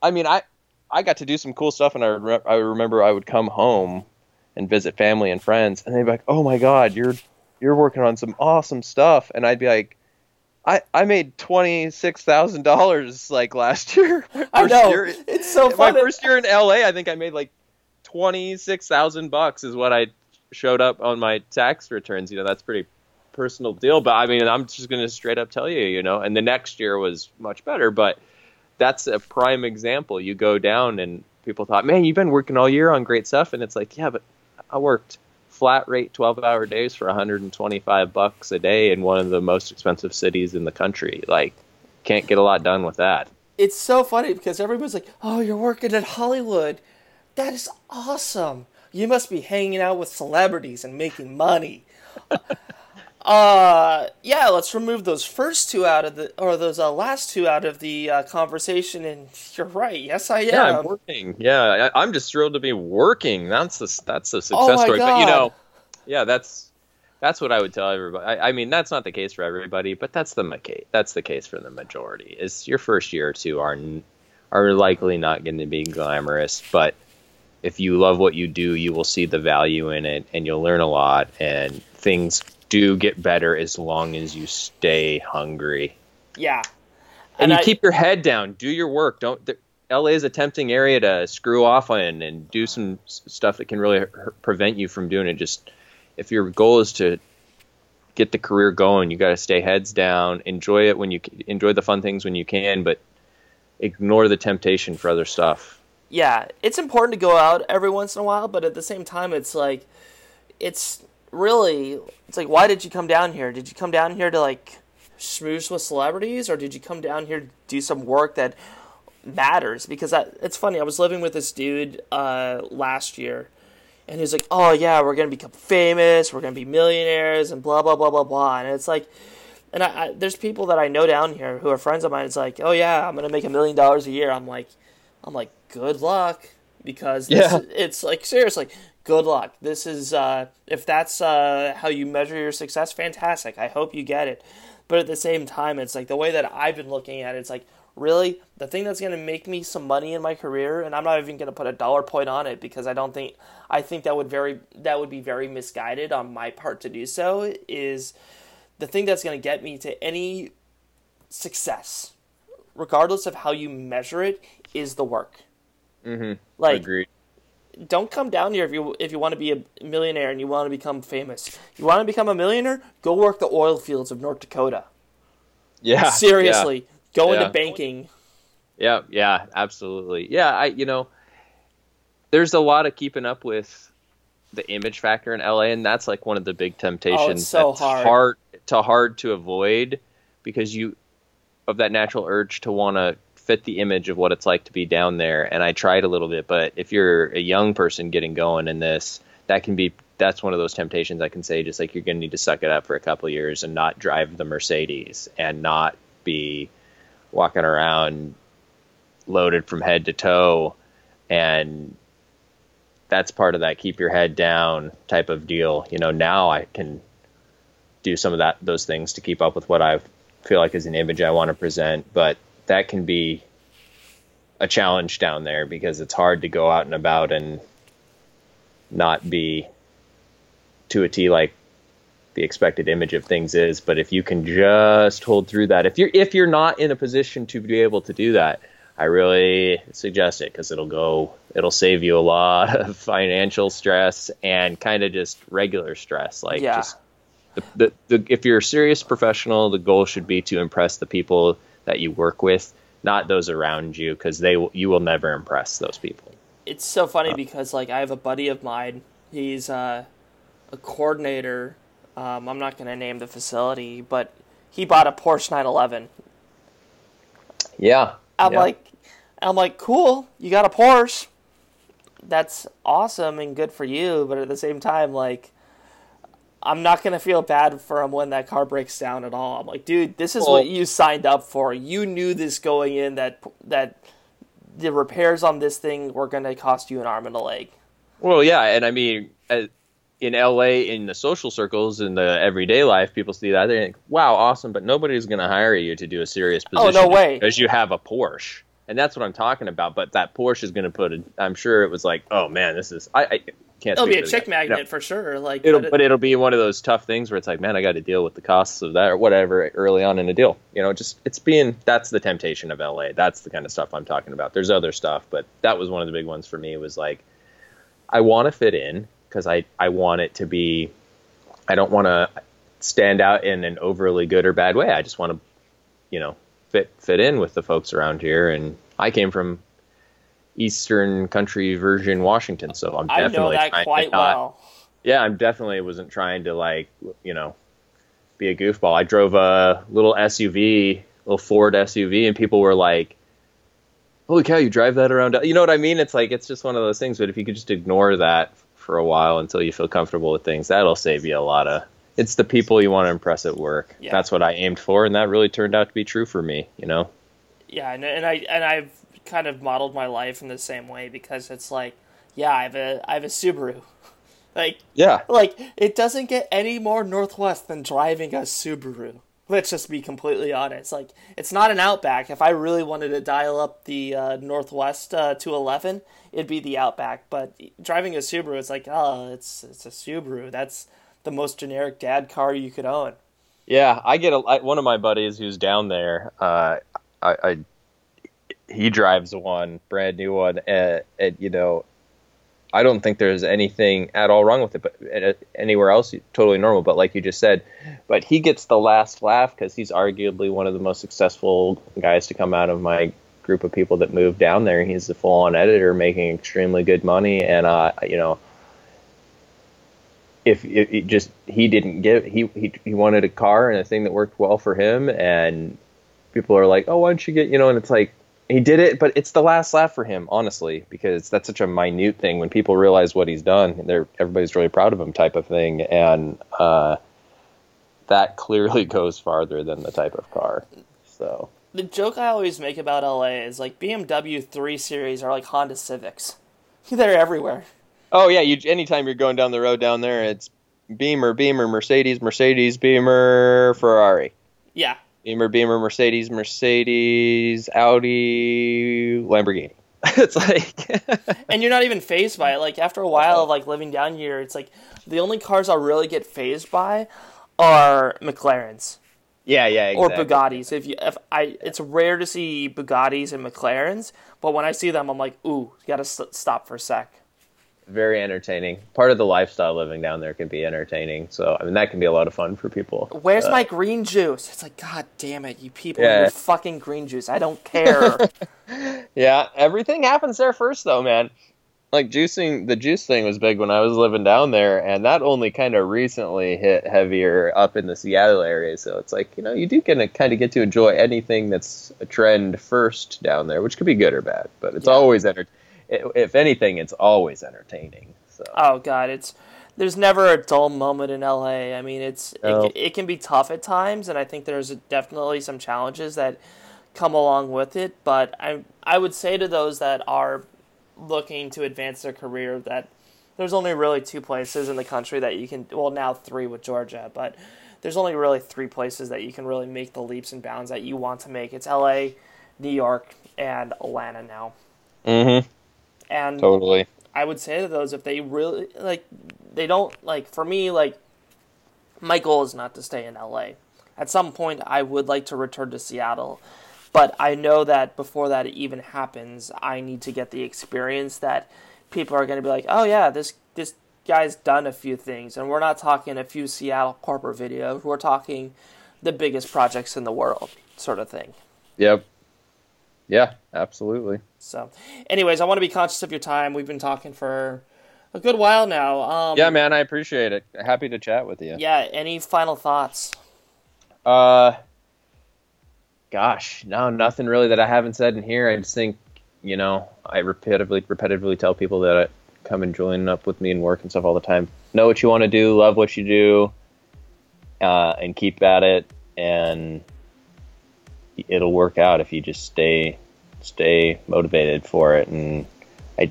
I mean, I I got to do some cool stuff, and I re- I remember I would come home and visit family and friends, and they'd be like, "Oh my God, you're you're working on some awesome stuff," and I'd be like. I, I made twenty six thousand dollars like last [LAUGHS] year. I know. year- it's so my first year in LA, I think I made like twenty six thousand bucks is what I showed up on my tax returns. You know, that's pretty personal deal. But I mean, I'm just gonna straight up tell you, you know. And the next year was much better, but that's a prime example. You go down and people thought, man, you've been working all year on great stuff, and it's like, yeah, but I worked flat rate 12 hour days for 125 bucks a day in one of the most expensive cities in the country. Like, can't get a lot done with that. it's so funny because everybody's like, "Oh, you're working at Hollywood. That is awesome. You must be hanging out with celebrities and making money." Uh, yeah. Let's remove those first two out of the, or those uh, last two out of the uh, conversation. And you're right. Yes, I am. Yeah, I'm working. Yeah, I, I'm just thrilled to be working. That's the that's the success Oh story. But you know, yeah, that's that's what I would tell everybody. I, I mean, that's not the case for everybody, but that's the that's the case for the majority. Is your first year or two are are likely not going to be glamorous, but if you love what you do, you will see the value in it, and you'll learn a lot, and things do get better as long as you stay hungry Yeah. and, you I- keep your head down. Do your work. Don't. The, LA is a tempting area to screw off on and do some stuff that can really h- prevent you from doing it. Just if your goal is to get the career going, you got to stay heads down. Enjoy it when you enjoy the fun things when you can, but ignore the temptation for other stuff. yeah, it's important to go out every once in a while, but at the same time, it's like, it's really, it's like, why did you come down here? Did you come down here to like schmooze with celebrities, or did you come down here to do some work that matters? Because I, it's funny, I was living with this dude uh, last year, and he's like, "Oh yeah, we're gonna become famous, we're gonna be millionaires, and blah blah blah blah blah," and it's like. And I, I, there's people that I know down here who are friends of mine. It's like, oh yeah, I'm gonna make a million dollars a year. I'm like, I'm like, good luck, because this, Yeah. it's like seriously, good luck. This is uh, if that's uh, how you measure your success, fantastic. I hope you get it. But at the same time, it's like the way that I've been looking at it. It's like really the thing that's gonna make me some money in my career, and I'm not even gonna put a dollar point on it because I don't think I think that would very that would be very misguided on my part to do so. Is the thing that's gonna get me to any success, regardless of how you measure it, is the work. Mm-hmm. Like, Agreed. Don't come down here if you if you want to be a millionaire and you want to become famous. You want to become a millionaire? Go work the oil fields of North Dakota. Yeah. Seriously, go Yeah. into banking. Yeah, yeah, absolutely. Yeah, I you know, there's a lot of keeping up with the image factor in LA, and that's like one of the big temptations. oh, so hard. hard to hard to avoid because you of that natural urge to want to fit the image of what it's like to be down there. And I tried a little bit, but if you're a young person getting going in this, that can be that's one of those temptations I can say just like you're going to need to suck it up for a couple years and not drive the Mercedes and not be walking around loaded from head to toe and that's part of that keep your head down type of deal you know now i can do some of that those things to keep up with what i feel like is an image i want to present but that can be a challenge down there because it's hard to go out and about and not be to a t like the expected image of things is but if you can just hold through that if you're if you're not in a position to be able to do that i really suggest it because it'll go it'll save you a lot [LAUGHS] of financial stress and kind of just regular stress like Yeah. just the, the, the if you're a serious professional the goal should be to impress the people that you work with not those around you because they will, you will never impress those people It's so funny because like I have a buddy of mine. He's uh, a coordinator. Um, I'm not going to name the facility, but he bought a Porsche 911. Yeah. I'm yeah. like, I'm like, cool, you got a Porsche. That's awesome and good for you, but at the same time, like, I'm not gonna feel bad for him when that car breaks down at all. I'm like, dude, this is Well- what you signed up for. You knew this going in that that the repairs on this thing were gonna cost you an arm and a leg. Well, yeah, and I mean, uh, in LA, in the social circles, in the everyday life, people see that they think, "Wow, awesome!" But nobody's going to hire you to do a serious Oh, position. no way. Because you have a Porsche, and that's what I'm talking about. But that Porsche is going to put. A, I'm sure it was like, "Oh man, this is." I, I can't. It'll be a chick magnet No. for sure. Like, It'll, but it- but it'll be one of those tough things where it's like, man, I got to deal with the costs of that or whatever early on in a deal. You know, just it's being that's the temptation of LA. That's the kind of stuff I'm talking about. There's other stuff, but that was one of the big ones for me. Was like, I want to fit in because I I want it to be. I don't want to stand out in an overly good or bad way. I just want to, you know, fit fit in with the folks around here. And I came from Eastern Country Virgin, Washington, so I'm I definitely know that quite not- well. yeah, I'm definitely wasn't trying to like, you know, be a goofball. I drove a little SUV, little Ford SUV, and people were like, "Holy cow, you drive that around?" You know what I mean? It's like it's just one of those things. But if you could just ignore that for a while until you feel comfortable with things, that'll save you a lot of. It's the people you want to impress at work. Yeah. That's what I aimed for, and that really turned out to be true for me. You know? Yeah, and, and I and I've kind of modeled my life in the same way because it's like, yeah, I have a I have a Subaru. [LAUGHS] Like Yeah. like it doesn't get any more northwest than driving a Subaru. Let's just be completely honest. Like it's not an Outback. If I really wanted to dial up the uh, Northwest uh, to eleven, it'd be the Outback. But driving a Subaru, it's like, oh, it's it's a Subaru. That's the most generic dad car you could own. Yeah, I get a I, one of my buddies who's down there. Uh, I, I he drives one brand new one, and, and you know, I don't think there's anything at all wrong with it. But uh, anywhere else, totally normal. But like you just said, but he gets the last laugh because he's arguably one of the most successful guys to come out of my group of people that moved down there. He's a full-on editor, making extremely good money, and uh, you know if it just he didn't give he, he he wanted a car and a thing that worked well for him and people are like oh why don't you get you know and it's like he did it but it's the last laugh for him honestly because that's such a minute thing when people realize what he's done they're everybody's really proud of him type of thing and uh, that clearly [LAUGHS] goes farther than the type of car so The joke I always make about LA is like BMW 3 Series are like Honda Civics. [LAUGHS] They're everywhere. oh yeah you anytime you're going down the road down there it's beamer beamer mercedes mercedes beamer ferrari Yeah. Beamer, Beamer, Mercedes, Mercedes, Audi, Lamborghini. [LAUGHS] it's like, [LAUGHS] And you're not even phased by it. Like after a while of like living down here, it's like the only cars I'll really get phased by are McLarens yeah, yeah, or exactly. Bugattis. If you if I it's rare to see Bugattis and McLarens, but when I see them I'm like, "Ooh, you got to s- stop for a sec." Very entertaining. Part of the lifestyle living down there can be entertaining. So, I mean, that can be a lot of fun for people. Where's Uh, my green juice? It's like, God damn it, you people, Yeah. your fucking green juice. I don't care. [LAUGHS] Yeah, everything happens there first, though, man. Like juicing, the juice thing was big when I was living down there, and that only kind of recently hit heavier up in the Seattle area. So it's like you know you do kind of kind of get to enjoy anything that's a trend first down there, which could be good or bad, but it's Yeah. always enter. If anything, it's always entertaining. So Oh god, it's there's never a dull moment in LA. I mean, it's No. it, it can be tough at times, and I think there's definitely some challenges that come along with it. But I I would say to those that are looking to advance their career that there's only really two places in the country that you can well now three with Georgia, but there's only really three places that you can really make the leaps and bounds that you want to make. It's LA, New York, and Atlanta now. mm-hmm, And totally. I would say to those if they really like they don't like for me like my goal is not to stay in LA. At some point I would like to return to Seattle, but I know that before that even happens, I need to get the experience that people are going to be like, "Oh yeah, this this guy's done a few things." And we're not talking a few Seattle corporate videos. We're talking the biggest projects in the world, sort of thing. Yep. Yeah, absolutely. So, anyways, I want to be conscious of your time. We've been talking for a good while now. Um, Yeah, man, I appreciate it. Happy to chat with you. Yeah. Any final thoughts? Uh, gosh, no, nothing really that I haven't said in here. I just think, you know, I repetitively, repetitively tell people that I come and join up with me and work and stuff all the time. Know what you want to do, love what you do, uh, and keep at it, and it'll work out if you just stay, stay motivated for it, and I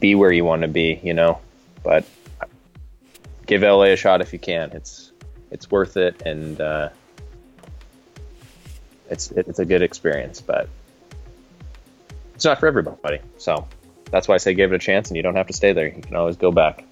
be where you want to be, you know. But give LA a shot if you can. It's it's worth it, and uh, it's it's a good experience, but it's not for everybody. So that's why I say give it a chance, and you don't have to stay there. You can always go back.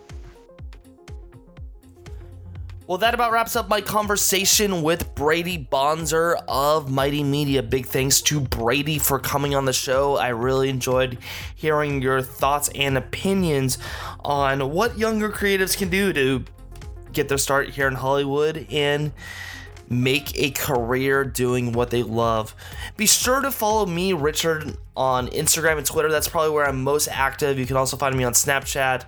Well, that about wraps up my conversation with Brady Bonzer of Mighty Media. Big thanks to Brady for coming on the show. I really enjoyed hearing your thoughts and opinions on what younger creatives can do to get their start here in Hollywood and make a career doing what they love. Be sure to follow me, Richard, on Instagram and Twitter. That's probably where I'm most active. You can also find me on Snapchat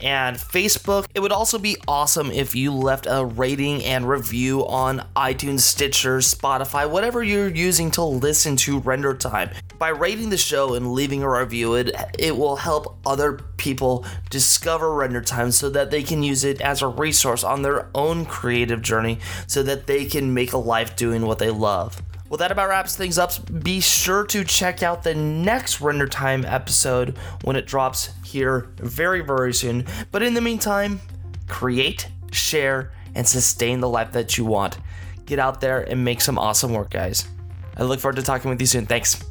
and Facebook. It would also be awesome if you left a rating and review on iTunes, Stitcher, Spotify, whatever you're using to listen to Render Time. By rating the show and leaving a review, it, it will help other people discover Render Time so that they can use it as a resource on their own creative journey so that they can make a life doing what they love. Well, that about wraps things up. Be sure to check out the next Render Time episode when it drops here very, very soon. But in the meantime, create, share, and sustain the life that you want. Get out there and make some awesome work, guys. I look forward to talking with you soon. Thanks.